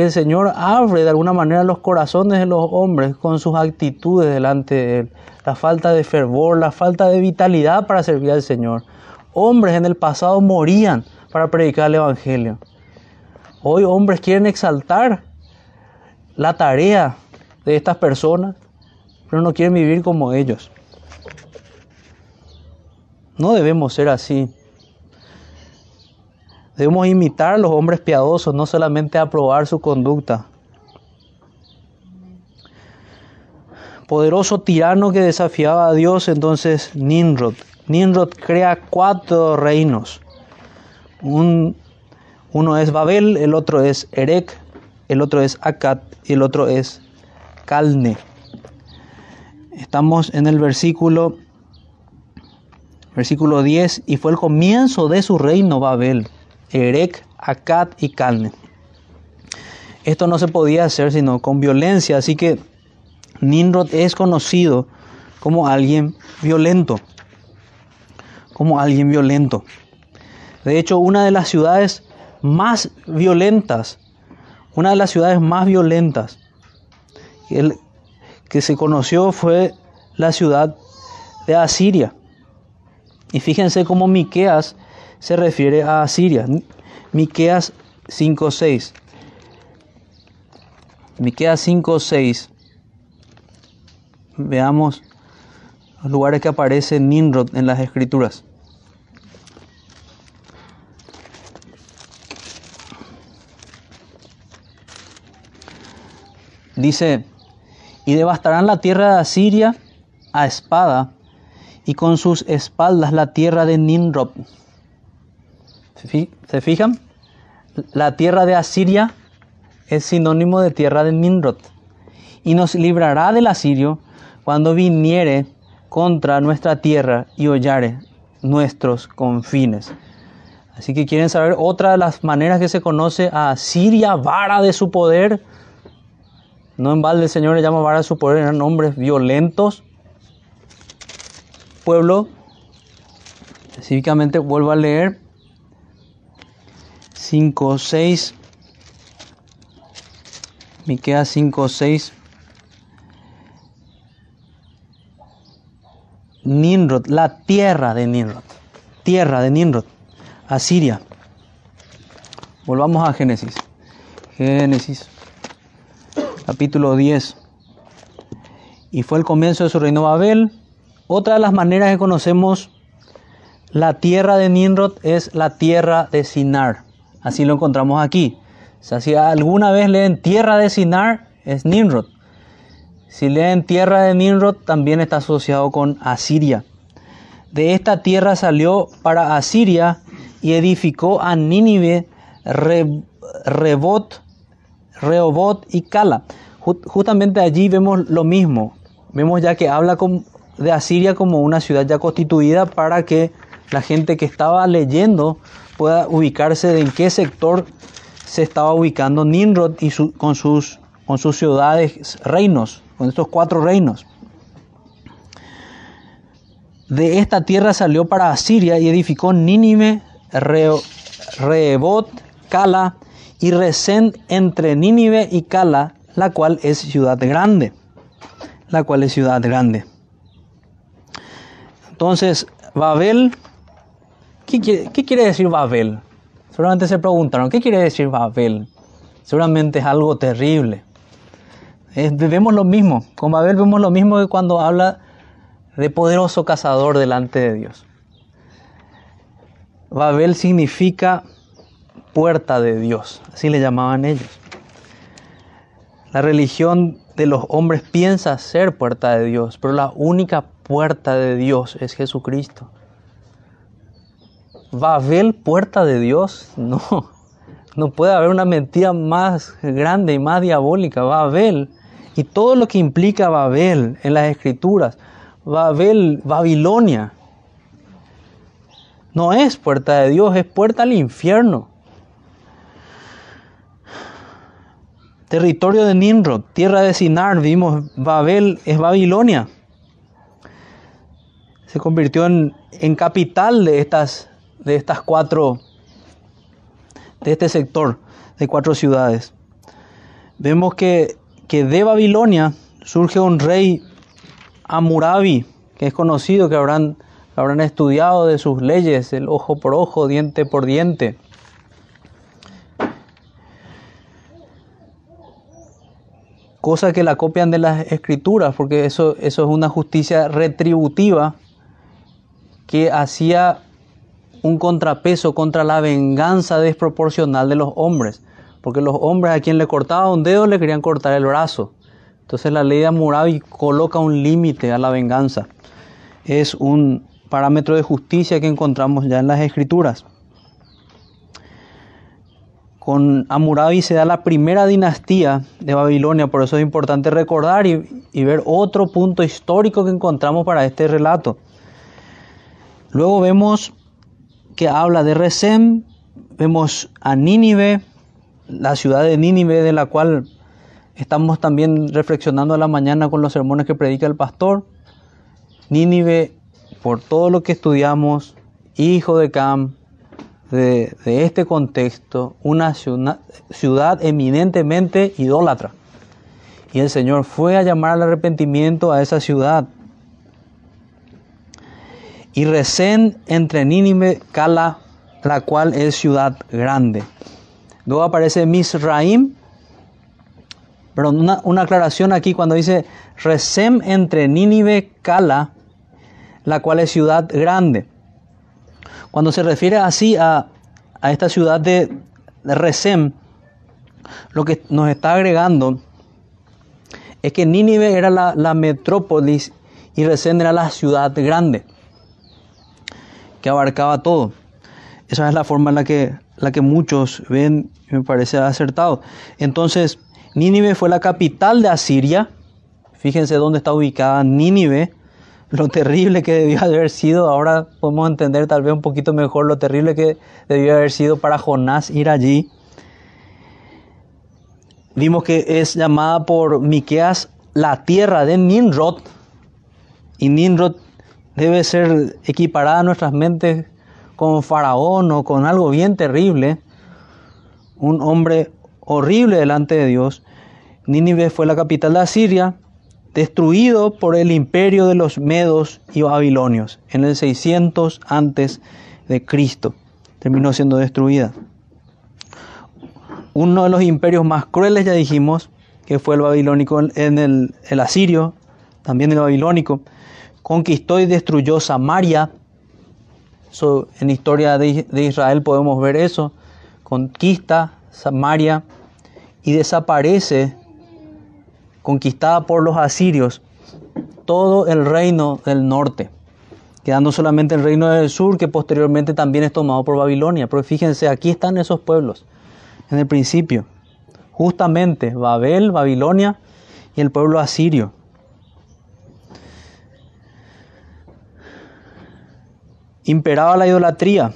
que el Señor abre de alguna manera los corazones de los hombres con sus actitudes delante de Él. La falta de fervor, la falta de vitalidad para servir al Señor. Hombres en el pasado morían para predicar el Evangelio. Hoy hombres quieren exaltar la tarea de estas personas, pero no quieren vivir como ellos. No debemos ser así. Debemos imitar a los hombres piadosos, no solamente aprobar su conducta. Poderoso tirano que desafiaba a Dios, entonces Nimrod. Nimrod crea cuatro reinos. uno es Babel, el otro es Erek, el otro es Akkad y el otro es Calne. Estamos en el versículo versículo 10 y fue el comienzo de su reino Babel. Erek, Akkad y Calne. Esto no se podía hacer sino con violencia, así que Nimrod es conocido como alguien violento, como alguien violento. De hecho, una de las ciudades más violentas, una de las ciudades más violentas que se conoció fue la ciudad de Asiria. Y fíjense cómo Miqueas se refiere a Asiria. Miqueas 5:6. Miqueas 5:6. Veamos los lugares que aparece Nimrod en las escrituras. Dice, y devastarán la tierra de Asiria a espada, y con sus espaldas la tierra de Nimrod. ¿Se fijan? La tierra de Asiria es sinónimo de tierra de Nimrod. Y nos librará del asirio cuando viniere contra nuestra tierra y hollare nuestros confines. Así que quieren saber otra de las maneras que se conoce a Siria, vara de su poder. No en balde el Señor le llama vara de su poder, eran hombres violentos. Pueblo, específicamente vuelvo a leer 5, 6. Miqueas 5, 6. Nimrod, la tierra de Nimrod, tierra de Nimrod, Asiria. Volvamos a Génesis. Génesis, capítulo 10. Y fue el comienzo de su reino Babel. Otra de las maneras que conocemos la tierra de Nimrod es la tierra de Sinar. Así lo encontramos aquí. si alguna vez leen tierra de Sinar, es Nimrod. Si leen tierra de Nimrod, también está asociado con Asiria. De esta tierra salió para Asiria y edificó a Nínive, Rebot, Rehoboth y Cala. Justamente allí vemos lo mismo. Vemos ya que habla de Asiria como una ciudad ya constituida para que la gente que estaba leyendo pueda ubicarse de en qué sector se estaba ubicando Nimrod y con, sus, con sus ciudades, reinos con estos cuatro reinos. De esta tierra salió para Asiria y edificó Nínive, Rehebot, Cala y Resén entre Nínive y Cala, la cual es ciudad grande. La cual es ciudad grande. Entonces, Babel, ¿qué quiere, decir Babel? Seguramente se preguntaron, ¿qué quiere decir Babel? Seguramente es algo terrible vemos lo mismo, con Babel vemos lo mismo que cuando habla de poderoso cazador delante de Dios. Babel significa puerta de Dios, así le llamaban ellos. La religión de los hombres piensa ser puerta de Dios, pero la única puerta de Dios es Jesucristo. Babel, puerta de Dios, no. No puede haber una mentira más grande y más diabólica. Babel y todo lo que implica Babel en las escrituras, Babel, Babilonia, no es puerta de Dios, es puerta al infierno. Territorio de Nimrod, tierra de Sinar, vimos Babel es Babilonia. Se convirtió en, en capital de estas, de estas cuatro, de este sector, de cuatro ciudades. Vemos que que de Babilonia surge un rey Amurabi, que es conocido, que habrán, habrán estudiado de sus leyes, el ojo por ojo, diente por diente. Cosa que la copian de las escrituras, porque eso, eso es una justicia retributiva que hacía un contrapeso contra la venganza desproporcional de los hombres porque los hombres a quien le cortaba un dedo le querían cortar el brazo. Entonces la ley de Hammurabi coloca un límite a la venganza. Es un parámetro de justicia que encontramos ya en las escrituras. Con Hammurabi se da la primera dinastía de Babilonia, por eso es importante recordar y, y ver otro punto histórico que encontramos para este relato. Luego vemos que habla de Resem, vemos a Nínive, la ciudad de Nínive, de la cual estamos también reflexionando a la mañana con los sermones que predica el pastor. Nínive, por todo lo que estudiamos, hijo de Cam, de, este contexto una ciudad, eminentemente idólatra. Y el Señor fue a llamar al arrepentimiento a esa ciudad. Y recén entre Nínive, Cala, la cual es ciudad grande. Luego aparece Misraim. Pero una, aclaración aquí cuando dice Resem entre Nínive, Cala, la cual es ciudad grande. Cuando se refiere así a, esta ciudad de, Resem, lo que nos está agregando es que Nínive era la, metrópolis y Resem era la ciudad grande, que abarcaba todo. Esa es la forma en la que, la que muchos ven, me parece acertado. Entonces, Nínive fue la capital de Asiria. Fíjense dónde está ubicada Nínive lo terrible que debió haber sido, ahora podemos entender tal vez un poquito mejor lo terrible que debió haber sido para Jonás ir allí. Vimos que es llamada por Miqueas la tierra de Ninrod, y Ninrod debe ser equiparada a nuestras mentes con Faraón o con algo bien terrible, un hombre horrible delante de Dios. Nínive fue la capital de Asiria, destruido por el imperio de los medos y babilonios en el 600 antes de Cristo. Terminó siendo destruida. Uno de los imperios más crueles, ya dijimos, que fue el babilónico, en el, el asirio, también el babilónico, conquistó y destruyó Samaria. en historia de, de Israel podemos ver eso. Conquista Samaria y desaparece conquistada por los asirios todo el reino del norte, quedando solamente el reino del sur que posteriormente también es tomado por Babilonia. Pero fíjense, aquí están esos pueblos en el principio, justamente Babel, Babilonia y el pueblo asirio. Imperaba la idolatría.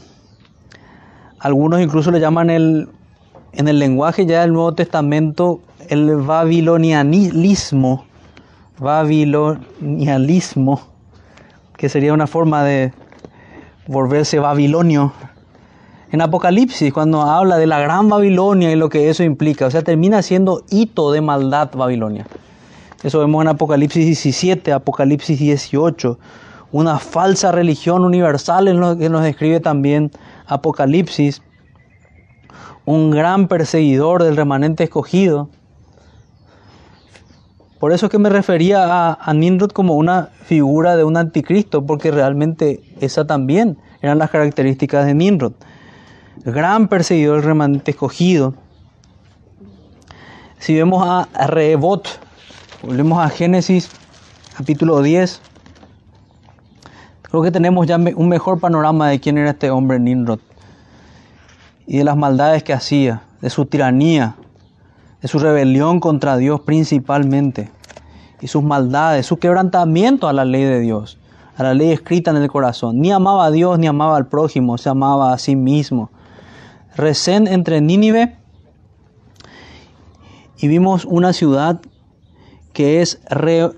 Algunos incluso le llaman el, en el lenguaje ya del Nuevo Testamento el babilonianismo, babilonialismo, que sería una forma de volverse babilonio. En Apocalipsis, cuando habla de la gran Babilonia y lo que eso implica, o sea, termina siendo hito de maldad Babilonia. Eso vemos en Apocalipsis 17, Apocalipsis 18, una falsa religión universal en lo que nos describe también Apocalipsis, un gran perseguidor del remanente escogido, por eso es que me refería a, a Nimrod como una figura de un anticristo, porque realmente esa también eran las características de Nimrod. Gran perseguidor del remanente escogido. Si vemos a Rehobot, volvemos a Génesis capítulo 10, creo que tenemos ya un mejor panorama de quién era este hombre Nimrod y de las maldades que hacía, de su tiranía, de su rebelión contra Dios principalmente, y sus maldades, su quebrantamiento a la ley de Dios, a la ley escrita en el corazón. Ni amaba a Dios ni amaba al prójimo, se amaba a sí mismo. Recén entre Nínive y vimos una ciudad que es re,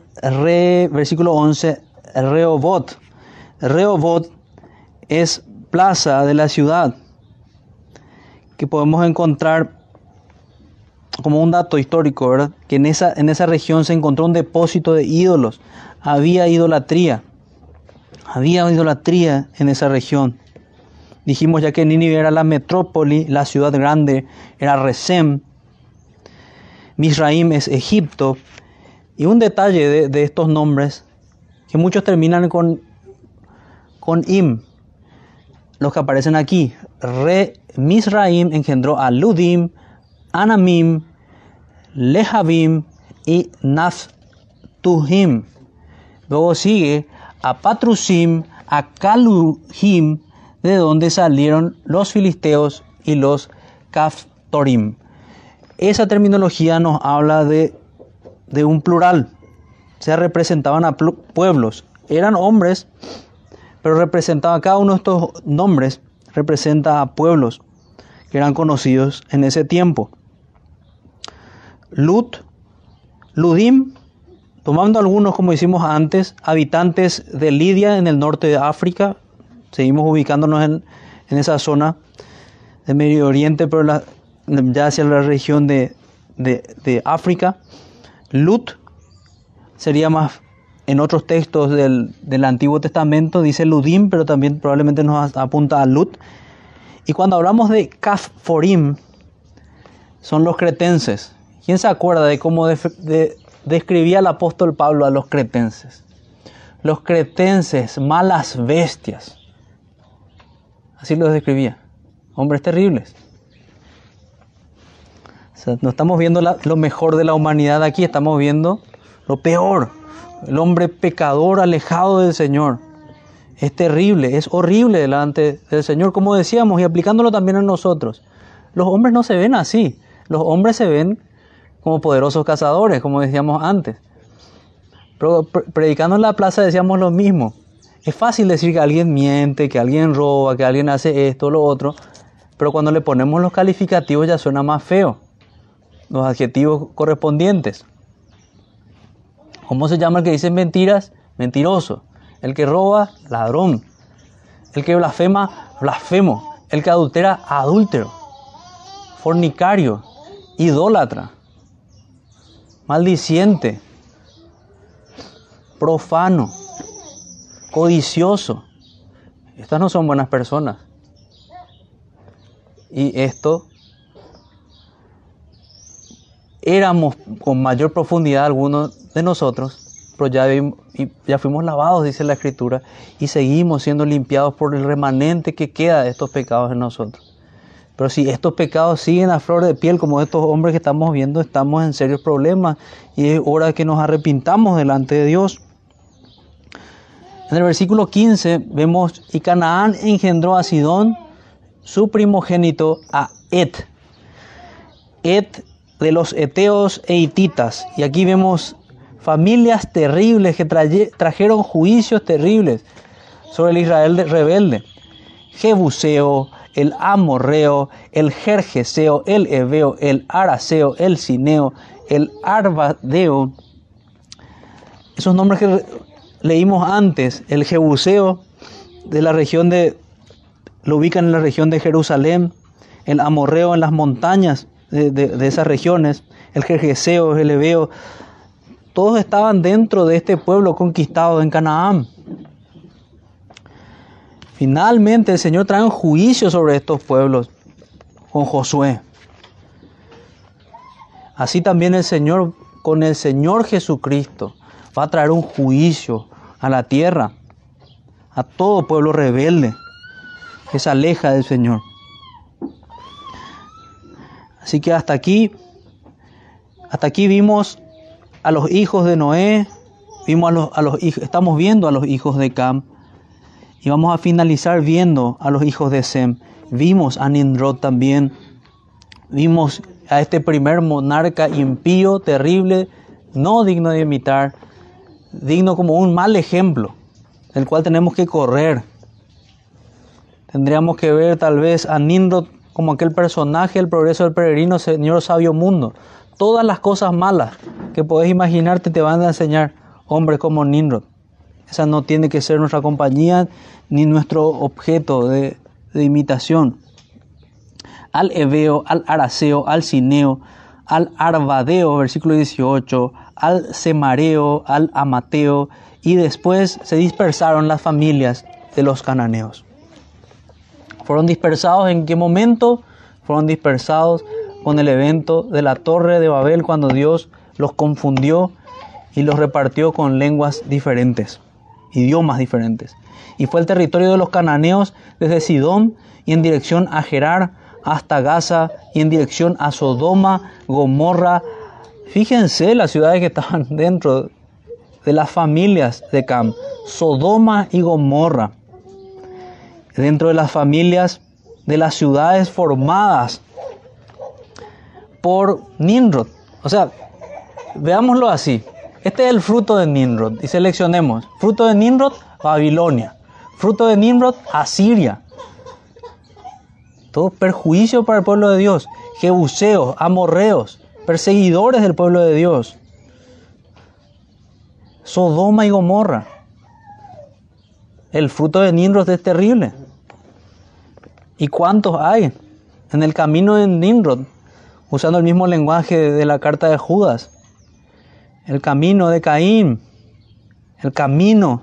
versículo 11, Rehoboth. Rehoboth es plaza de la ciudad que podemos encontrar como un dato histórico, ¿verdad? Que en esa, en esa región se encontró un depósito de ídolos. Había idolatría. Había idolatría en esa región. Dijimos ya que Nínive era la metrópoli, la ciudad grande, era Resem. Misraim es Egipto. Y un detalle de, estos nombres, que muchos terminan con, con Im, los que aparecen aquí. Re, Misraim engendró a Ludim, Anamim, Lehavim y Naftuhim. Luego sigue a Patrusim, a Kaluhim, de donde salieron los filisteos y los Kaftorim. Esa terminología nos habla de, de un plural. Se representaban a pueblos. Eran hombres, pero representaban cada uno de estos nombres, representa a pueblos que eran conocidos en ese tiempo. Lut, Ludim, tomando algunos como hicimos antes, habitantes de Lidia en el norte de África, seguimos ubicándonos en, esa zona, de Medio Oriente, pero la- ya hacia la región de, de- de África. Lut sería más, en otros textos del, del Antiguo Testamento dice Ludim, pero también probablemente nos apunta a Lut. Y cuando hablamos de Kafforim, son los cretenses. ¿Quién se acuerda de cómo describía el apóstol Pablo a los cretenses? Los cretenses, malas bestias. Así los describía. Hombres terribles. O sea, no estamos viendo lo mejor de la humanidad aquí, estamos viendo lo peor. El hombre pecador alejado del Señor. Es terrible, es horrible delante del Señor, como decíamos, y aplicándolo también a nosotros. Los hombres no se ven así. Los hombres se ven como poderosos cazadores, como decíamos antes. Pero pre- predicando en la plaza decíamos lo mismo. Es fácil decir que alguien miente, que alguien roba, que alguien hace esto, lo otro, pero cuando le ponemos los calificativos ya suena más feo, los adjetivos correspondientes. ¿Cómo se llama el que dice mentiras? Mentiroso. El que roba, ladrón. El que blasfema, blasfemo. El que adultera, adúltero. Fornicario, idólatra, maldiciente, profano, codicioso. Estas no son buenas personas. Y esto éramos con mayor profundidad algunos de nosotros, pero ya, ya fuimos lavados, dice la Escritura, y seguimos siendo limpiados por el remanente que queda de estos pecados en nosotros. Pero si estos pecados siguen a flor de piel, como estos hombres que estamos viendo, estamos en serios problemas y es hora que nos arrepintamos delante de Dios. En el versículo 15 vemos, y Canaán engendró a Sidón, su primogénito, a Et. Et de los Eteos e Hititas. Y aquí vemos familias terribles que trajeron juicios terribles sobre el Israel de- rebelde. Jebuseo, el Amorreo, el Jerjeseo, el Ebeo, el Araseo, el Cineo, el Arbadeo. Esos nombres que leímos antes, el Jebuseo de la región de, lo ubican en la región de Jerusalén, el Amorreo en las montañas de, esas regiones, el Jerjeseo, el Ebeo, todos estaban dentro de este pueblo conquistado en Canaán. Finalmente el Señor trae un juicio sobre estos pueblos con Josué. Así también el Señor, con el Señor Jesucristo, va a traer un juicio a la tierra, a todo pueblo rebelde que se aleja del Señor. Así que hasta aquí, hasta aquí vimos a los hijos de Noé, vimos a los, a los estamos viendo a los hijos de Cam. Y vamos a finalizar viendo a los hijos de Sem. Vimos a Nimrod también. Vimos a este primer monarca impío, terrible, no digno de imitar, digno como un mal ejemplo, del cual tenemos que correr. Tendríamos que ver tal vez a Nimrod como aquel personaje, el progreso del peregrino, Señor sabio mundo. Todas las cosas malas que podés imaginarte te van a enseñar hombres como Nimrod. Esa no tiene que ser nuestra compañía ni nuestro objeto de, imitación. Al Ebeo, al Araseo, al Cineo, al Arbadeo, versículo 18, al Semareo, al Amateo, y después se dispersaron las familias de los cananeos. ¿Fueron dispersados en qué momento? Fueron dispersados con el evento de la torre de Babel cuando Dios los confundió y los repartió con lenguas diferentes, idiomas diferentes. Y fue el territorio de los cananeos desde Sidón y en dirección a Gerar hasta Gaza y en dirección a Sodoma, Gomorra. Fíjense las ciudades que estaban dentro de las familias de Cam, Sodoma y Gomorra. Dentro de las familias de las ciudades formadas por Nimrod. O sea, veámoslo así. Este es el fruto de Nimrod y seleccionemos. Fruto de Nimrod, Babilonia. Fruto de Nimrod, Asiria. Todo perjuicio para el pueblo de Dios. Jebuseos, amorreos, perseguidores del pueblo de Dios. Sodoma y Gomorra. El fruto de Nimrod es terrible. ¿Y cuántos hay? en el camino de Nimrod, usando el mismo lenguaje de la carta de Judas. El camino de Caín, el camino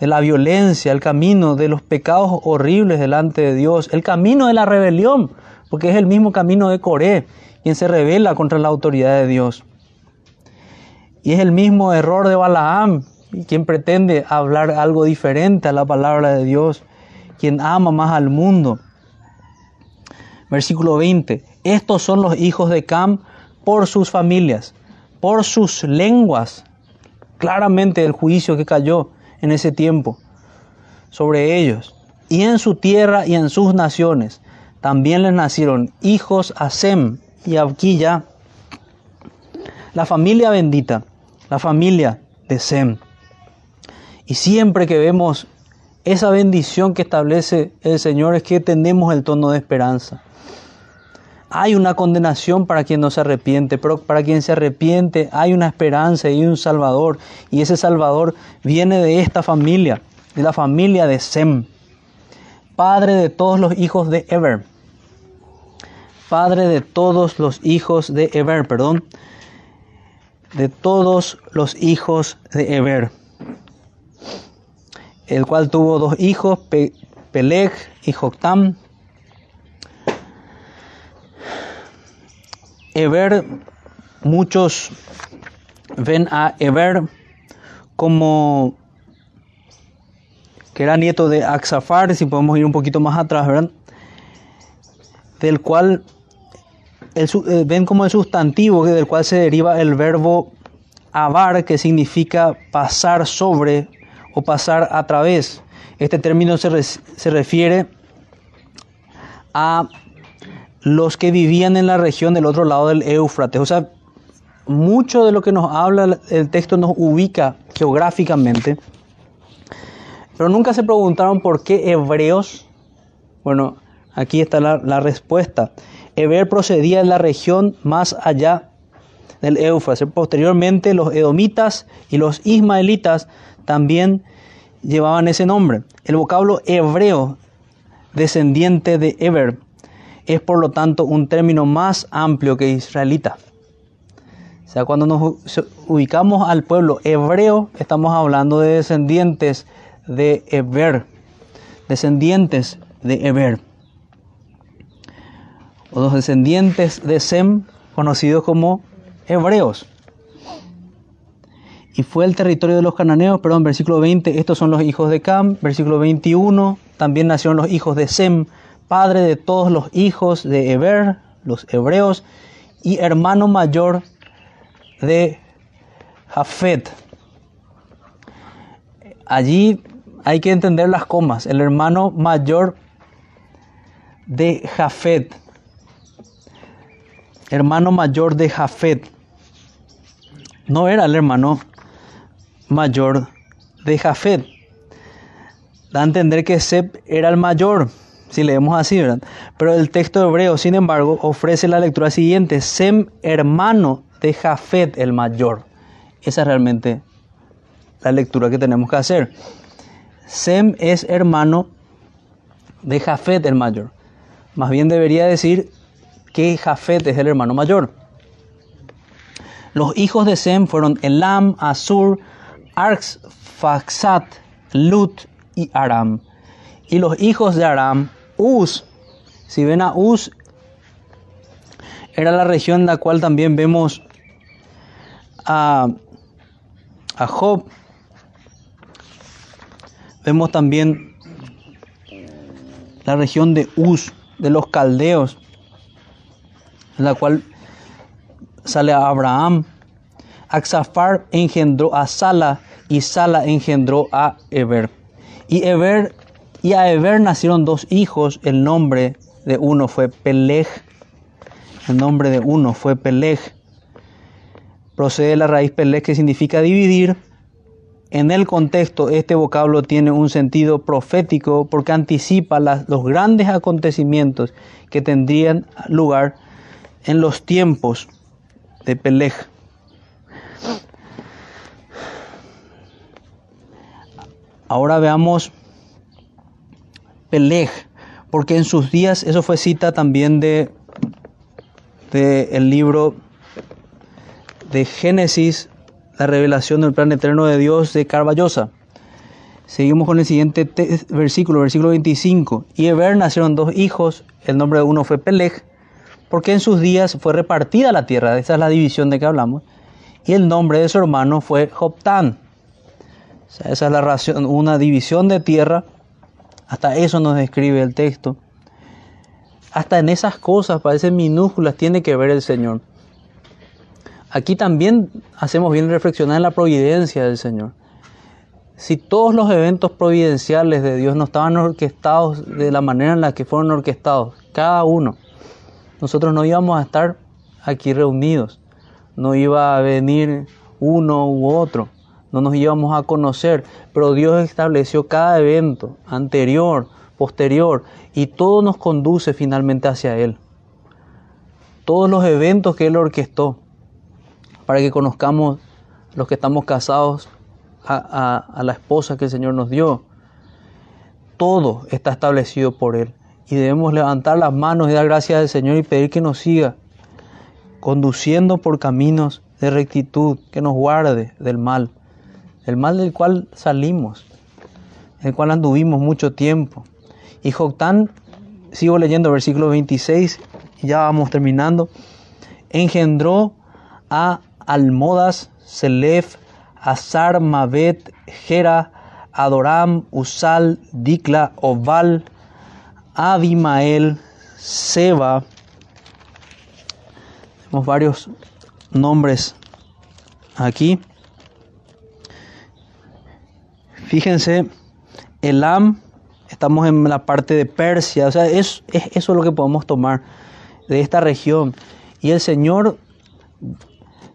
de la violencia, el camino de los pecados horribles delante de Dios, el camino de la rebelión, porque es el mismo camino de Coré, quien se revela contra la autoridad de Dios. Y es el mismo error de Balaam, quien pretende hablar algo diferente a la palabra de Dios, quien ama más al mundo. Versículo 20. Estos son los hijos de Cam por sus familias, por sus lenguas. Claramente el juicio que cayó en ese tiempo sobre ellos. Y en su tierra y en sus naciones también les nacieron hijos a Sem. Y aquí ya la familia bendita, la familia de Sem. Y siempre que vemos esa bendición que establece el Señor es que tenemos el tono de esperanza. Hay una condenación para quien no se arrepiente, pero para quien se arrepiente hay una esperanza y un Salvador. Y ese Salvador viene de esta familia, de la familia de Sem, padre de todos los hijos de Eber. Padre de todos los hijos de Eber, perdón. De todos los hijos de Eber. El cual tuvo dos hijos, Peleg y Joctam. Eber, muchos ven a Eber como que era nieto de Axafar, si podemos ir un poquito más atrás, ¿verdad? Del cual el, eh, ven como el sustantivo del cual se deriva el verbo avar, que significa pasar sobre o pasar a través. Este término se, se refiere a los que vivían en la región del otro lado del Éufrates. O sea, mucho de lo que nos habla el texto nos ubica geográficamente, pero nunca se preguntaron por qué hebreos. Bueno, aquí está la, la respuesta. Eber procedía de la región más allá del Éufrates. Posteriormente los edomitas y los ismaelitas también llevaban ese nombre. El vocablo hebreo, descendiente de Eber, es por lo tanto un término más amplio que israelita. O sea, cuando nos ubicamos al pueblo hebreo, estamos hablando de descendientes de Eber, descendientes de Eber, o los descendientes de Sem, conocidos como hebreos. Y fue el territorio de los cananeos, perdón, versículo 20, estos son los hijos de Cam, versículo 21, también nacieron los hijos de Sem, padre de todos los hijos de Eber, los hebreos, y hermano mayor de Jafet. Allí hay que entender las comas. El hermano mayor de Jafet. Hermano mayor de Jafet. No era el hermano mayor de Jafet. Da a entender que Seb era el mayor si leemos así, ¿verdad? Pero el texto hebreo, sin embargo, ofrece la lectura siguiente, Sem, hermano de Jafet el mayor. Esa es realmente la lectura que tenemos que hacer. Sem es hermano de Jafet el mayor. Más bien debería decir que Jafet es el hermano mayor. Los hijos de Sem fueron Elam, Asur, Arxfaxat, Lut y Aram. Y los hijos de Aram Uz. Si ven a Uz, era la región en la cual también vemos a, a Job. Vemos también la región de Uz, de los caldeos, en la cual sale a Abraham. Axafar engendró a Sala y Sala engendró a Eber. Y Eber y a Eber nacieron dos hijos, el nombre de uno fue Peleg, el nombre de uno fue Peleg. Procede la raíz Peleg que significa dividir. En el contexto este vocablo tiene un sentido profético porque anticipa los grandes acontecimientos que tendrían lugar en los tiempos de Peleg. Ahora veamos Peleg. porque en sus días, eso fue cita también de, el libro de Génesis, la revelación del plan eterno de Dios de Carballosa. Seguimos con el siguiente versículo, versículo 25. Y Eber nacieron dos hijos, el nombre de uno fue Peleg, porque en sus días fue repartida la tierra, esa es la división de que hablamos, y el nombre de su hermano fue Joptán. Esa es la razón, una división de tierra, hasta eso nos describe el texto. Hasta en esas cosas, parecen minúsculas, tiene que ver el Señor. Aquí también hacemos bien reflexionar en la providencia del Señor. Si todos los eventos providenciales de Dios no estaban orquestados de la manera en la que fueron orquestados, cada uno, nosotros no íbamos a estar aquí reunidos, no iba a venir uno u otro, no nos íbamos a conocer, pero Dios estableció cada evento anterior, posterior, y todo nos conduce finalmente hacia Él. Todos los eventos que Él orquestó para que conozcamos los que estamos casados a, a la esposa que el Señor nos dio. Todo está establecido por Él y debemos levantar las manos y dar gracias al Señor y pedir que nos siga conduciendo por caminos de rectitud, que nos guarde del mal, el mal del cual salimos, el cual anduvimos mucho tiempo. Y Joctán, sigo leyendo versículo 26, y ya vamos terminando, engendró a Almodas, Selef, Azar, Mabet, Gera, Adoram, Usal, Dikla, Oval, Abimael, Seba. Tenemos varios nombres aquí. Fíjense, Elam, estamos en la parte de Persia, o sea, es, es, eso es lo que podemos tomar de esta región. Y el Señor,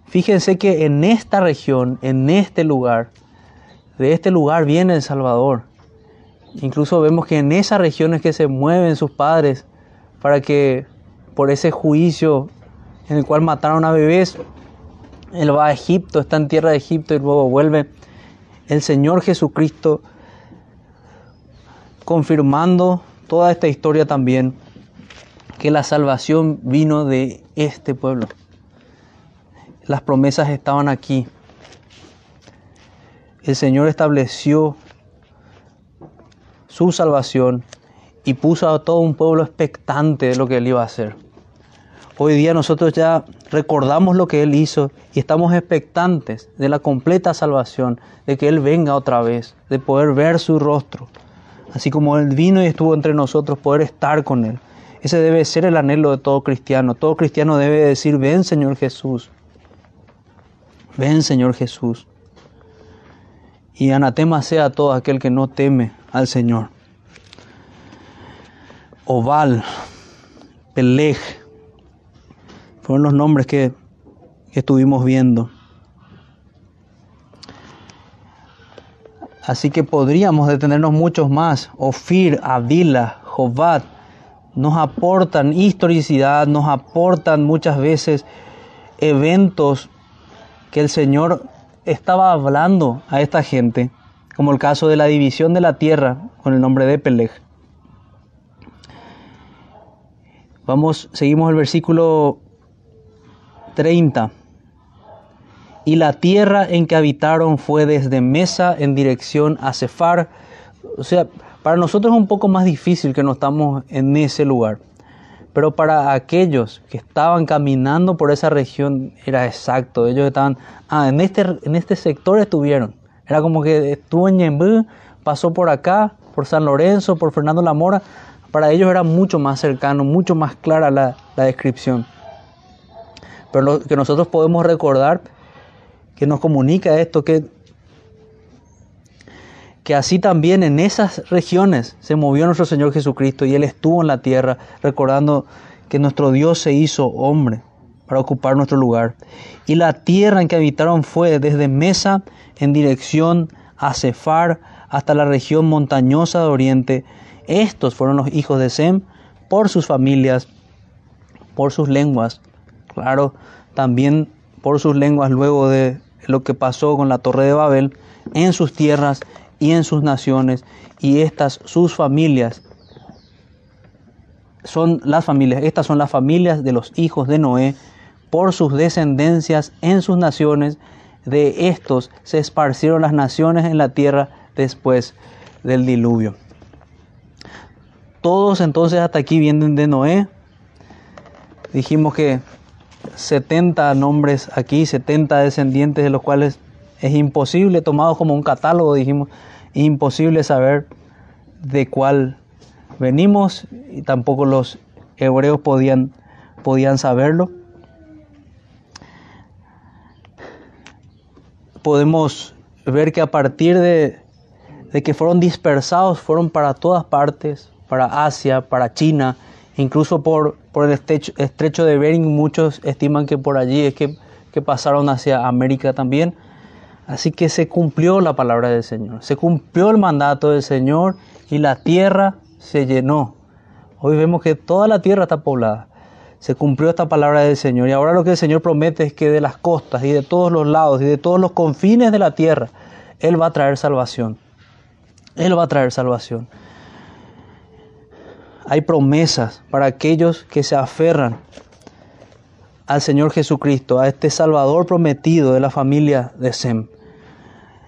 fíjense que en esta región, en este lugar, de este lugar viene el Salvador. Incluso vemos que en esas regiones que se mueven sus padres para que por ese juicio en el cual mataron a bebés, él va a Egipto, está en tierra de Egipto y luego vuelve. El Señor Jesucristo confirmando toda esta historia también, que la salvación vino de este pueblo. Las promesas estaban aquí. El Señor estableció su salvación y puso a todo un pueblo expectante de lo que Él iba a hacer. Hoy día nosotros ya recordamos lo que Él hizo y estamos expectantes de la completa salvación, de que Él venga otra vez, de poder ver su rostro. Así como Él vino y estuvo entre nosotros, poder estar con Él. Ese debe ser el anhelo de todo cristiano. Todo cristiano debe decir, ven Señor Jesús. Ven Señor Jesús. Y anatema sea todo aquel que no teme al Señor. Oval, Peleg, fueron los nombres que, estuvimos viendo. Así que podríamos detenernos muchos más. Ofir, Avila, Jobat, nos aportan historicidad, nos aportan muchas veces eventos que el Señor estaba hablando a esta gente como el caso de la división de la tierra con el nombre de Peleg. Vamos, seguimos el versículo 30. Y la tierra en que habitaron fue desde Mesa en dirección a Cefar. O sea, para nosotros es un poco más difícil que no estamos en ese lugar. Pero para aquellos que estaban caminando por esa región era exacto. Ellos estaban, ah, en este, en este sector estuvieron. Era como que estuvo en Ñembú, pasó por acá, por San Lorenzo, por Fernando La Mora. Para ellos era mucho más cercano, mucho más clara la, descripción. Pero lo que nosotros podemos recordar, que nos comunica esto, que, que así también en esas regiones se movió nuestro Señor Jesucristo y Él estuvo en la tierra, recordando que nuestro Dios se hizo hombre para ocupar nuestro lugar. Y la tierra en que habitaron fue desde Mesa en dirección a Cefar hasta la región montañosa de Oriente. Estos fueron los hijos de Sem por sus familias, por sus lenguas. Claro, también por sus lenguas luego de lo que pasó con la Torre de Babel, en sus tierras y en sus naciones, y estas sus familias son las familias, estas son las familias de los hijos de Noé por sus descendencias en sus naciones. De estos se esparcieron las naciones en la tierra después del diluvio. Todos entonces hasta aquí vienen de Noé. Dijimos que 70 nombres aquí, 70 descendientes de los cuales es imposible, tomados como un catálogo, dijimos, imposible saber de cuál venimos y tampoco los hebreos podían, podían saberlo. Podemos ver que a partir de, de que fueron dispersados, fueron para todas partes, para Asia, para China, incluso por, por el estrecho, de Bering, muchos estiman que por allí es que, que pasaron hacia América también. Así que se cumplió la palabra del Señor, se cumplió el mandato del Señor y la tierra se llenó. Hoy vemos que toda la tierra está poblada. Se cumplió esta palabra del Señor. Y ahora lo que el Señor promete es que de las costas y de todos los lados y de todos los confines de la tierra, Él va a traer salvación. Él va a traer salvación. Hay promesas para aquellos que se aferran al Señor Jesucristo, a este Salvador prometido de la familia de Sem.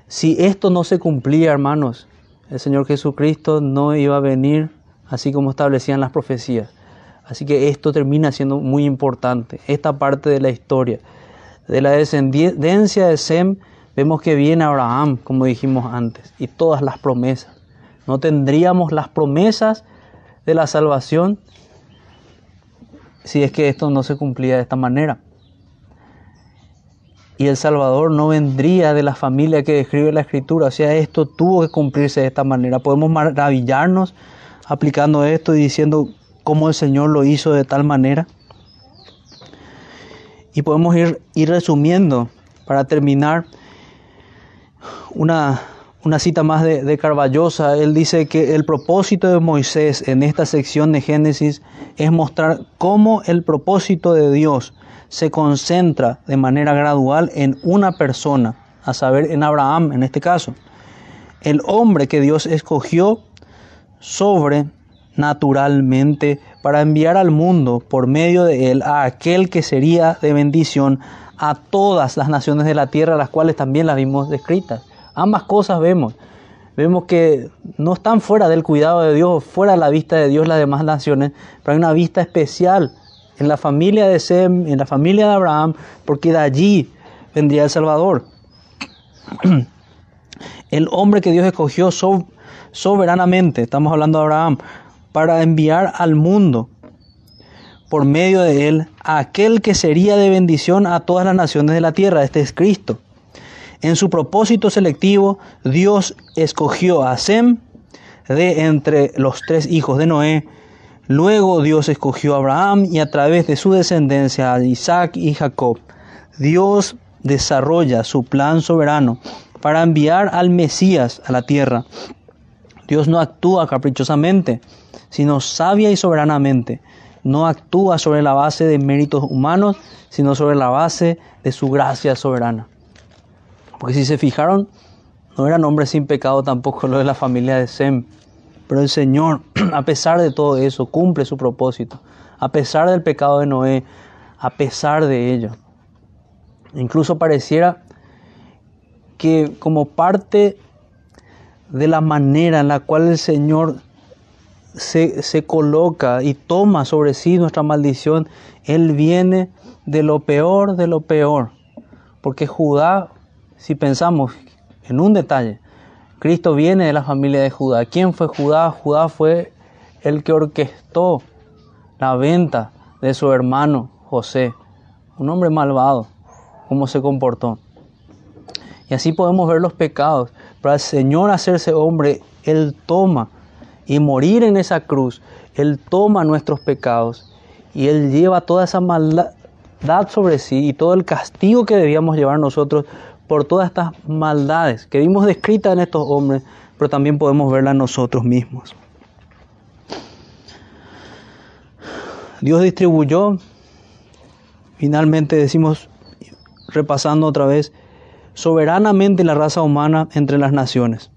Si esto no se cumplía, hermanos, el Señor Jesucristo no iba a venir así como establecían las profecías. Así que esto termina siendo muy importante. Esta parte de la historia. De la descendencia de Sem vemos que viene Abraham, como dijimos antes, y todas las promesas. No tendríamos las promesas de la salvación si es que esto no se cumplía de esta manera y el Salvador no vendría de la familia que describe la Escritura. O sea, esto tuvo que cumplirse de esta manera. Podemos maravillarnos aplicando esto y diciendo cómo el Señor lo hizo de tal manera. Y podemos ir, ir resumiendo para terminar una, una cita más de, de Carballosa. Él dice que el propósito de Moisés en esta sección de Génesis es mostrar cómo el propósito de Dios se concentra de manera gradual en una persona, a saber, en Abraham en este caso. El hombre que Dios escogió sobrenaturalmente para enviar al mundo por medio de él a aquel que sería de bendición a todas las naciones de la tierra, las cuales también las vimos descritas. Ambas cosas vemos. Vemos que no están fuera del cuidado de Dios, fuera de la vista de Dios las demás naciones, pero hay una vista especial en la familia de Sem, en la familia de Abraham, porque de allí vendría el Salvador. El hombre que Dios escogió soberanamente, estamos hablando de Abraham, para enviar al mundo por medio de él aquel que sería de bendición a todas las naciones de la tierra. Este es Cristo. En su propósito selectivo, Dios escogió a Sem de entre los tres hijos de Noé Luego Dios escogió a Abraham y a través de su descendencia a Isaac y Jacob. Dios desarrolla su plan soberano para enviar al Mesías a la tierra. Dios no actúa caprichosamente, sino sabia y soberanamente. No actúa sobre la base de méritos humanos, sino sobre la base de su gracia soberana. Porque si se fijaron, no eran hombres sin pecado tampoco lo de la familia de Sem. Pero el Señor, a pesar de todo eso, cumple su propósito. A pesar del pecado de Noé, a pesar de ello. Incluso pareciera que como parte de la manera en la cual el Señor se, se, coloca y toma sobre sí nuestra maldición, Él viene de lo peor de lo peor. Porque Judá, si pensamos en un detalle, Cristo viene de la familia de Judá. ¿Quién fue Judá? Judá fue el que orquestó la venta de su hermano José, un hombre malvado, cómo se comportó. Y así podemos ver los pecados. Para el Señor hacerse hombre, Él toma y morir en esa cruz, Él toma nuestros pecados y Él lleva toda esa maldad sobre sí y todo el castigo que debíamos llevar nosotros por todas estas maldades que vimos descritas en estos hombres, pero también podemos verlas nosotros mismos. Dios distribuyó, finalmente decimos, repasando otra vez, soberanamente la raza humana entre las naciones.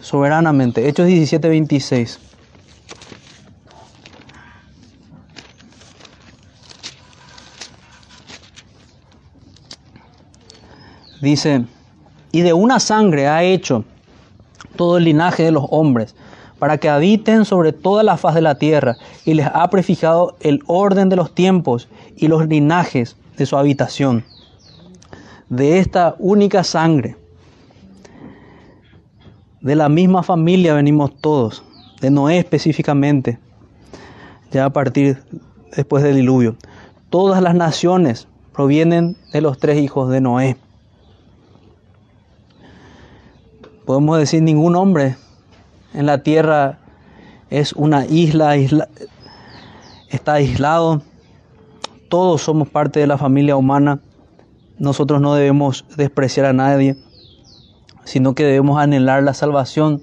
Soberanamente. Hechos 17:26. Dice, y de una sangre ha hecho todo el linaje de los hombres, para que habiten sobre toda la faz de la tierra, y les ha prefijado el orden de los tiempos y los linajes de su habitación. De esta única sangre, de la misma familia venimos todos, de Noé específicamente, ya a partir después del diluvio. Todas las naciones provienen de los tres hijos de Noé. Podemos decir, ningún hombre en la tierra es una isla, está aislado. Todos somos parte de la familia humana. Nosotros no debemos despreciar a nadie, sino que debemos anhelar la salvación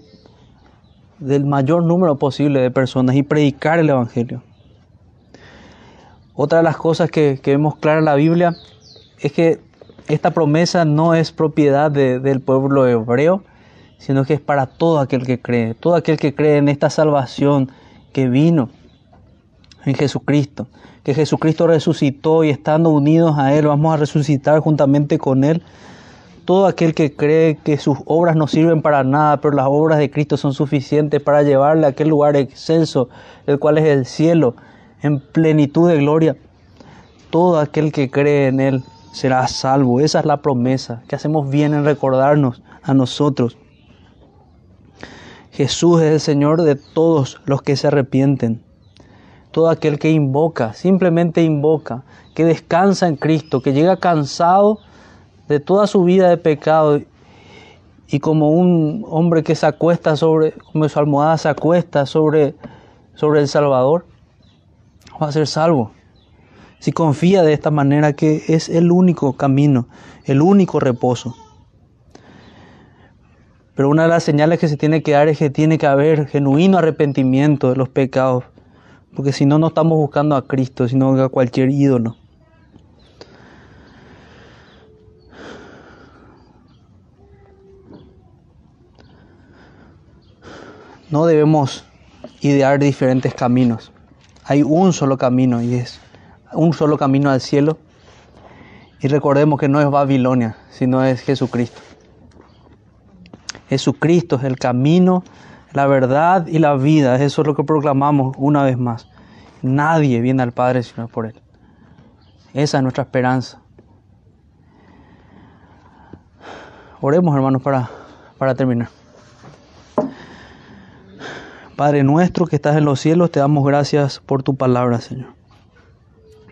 del mayor número posible de personas y predicar el Evangelio. Otra de las cosas que, vemos clara en la Biblia es que esta promesa no es propiedad del pueblo hebreo, sino que es para todo aquel que cree, todo aquel que cree en esta salvación que vino en Jesucristo, que Jesucristo resucitó y estando unidos a Él vamos a resucitar juntamente con Él. Todo aquel que cree que sus obras no sirven para nada, pero las obras de Cristo son suficientes para llevarle a aquel lugar excelso, el cual es el cielo, en plenitud de gloria. Todo aquel que cree en Él será salvo. Esa es la promesa que hacemos bien en recordarnos a nosotros. Jesús es el Señor de todos los que se arrepienten. Todo aquel que invoca, simplemente invoca, que descansa en Cristo, que llega cansado de toda su vida de pecado y como un hombre que se acuesta sobre, como su almohada se acuesta sobre, sobre el Salvador, va a ser salvo. Si confía de esta manera que es el único camino, el único reposo. Pero una de las señales que se tiene que dar es que tiene que haber genuino arrepentimiento de los pecados. Porque si no, no estamos buscando a Cristo, sino a cualquier ídolo. No debemos idear diferentes caminos. Hay un solo camino y es un solo camino al cielo. Y recordemos que no es Babilonia, sino es Jesucristo. Jesucristo es el camino, la verdad y la vida. Eso es lo que proclamamos una vez más. Nadie viene al Padre sino por Él. Esa es nuestra esperanza. Oremos, hermanos, para, para terminar. Padre nuestro que estás en los cielos, te damos gracias por tu palabra, Señor.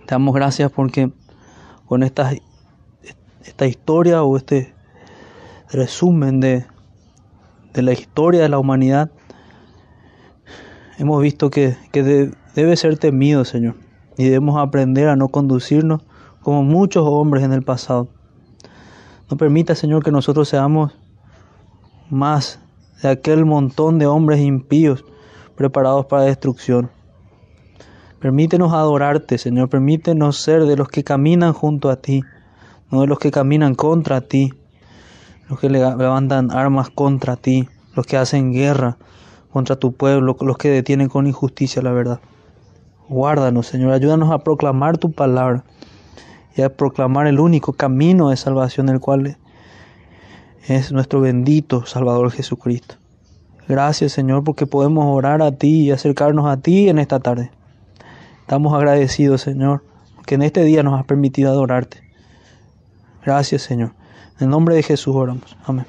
Te damos gracias porque con esta, esta historia o este resumen de, de la historia de la humanidad, hemos visto que, debe ser temido, Señor, y debemos aprender a no conducirnos como muchos hombres en el pasado. No permita, Señor, que nosotros seamos más de aquel montón de hombres impíos preparados para destrucción. Permítenos adorarte, Señor. Permítenos ser de los que caminan junto a ti, no de los que caminan contra ti los que levantan armas contra ti, los que hacen guerra contra tu pueblo, los que detienen con injusticia la verdad. Guárdanos, Señor, ayúdanos a proclamar tu palabra y a proclamar el único camino de salvación, el cual es nuestro bendito Salvador Jesucristo. Gracias, Señor, porque podemos orar a ti y acercarnos a ti en esta tarde. Estamos agradecidos, Señor, que en este día nos has permitido adorarte. Gracias, Señor. En nombre de Jesús oramos. Amén.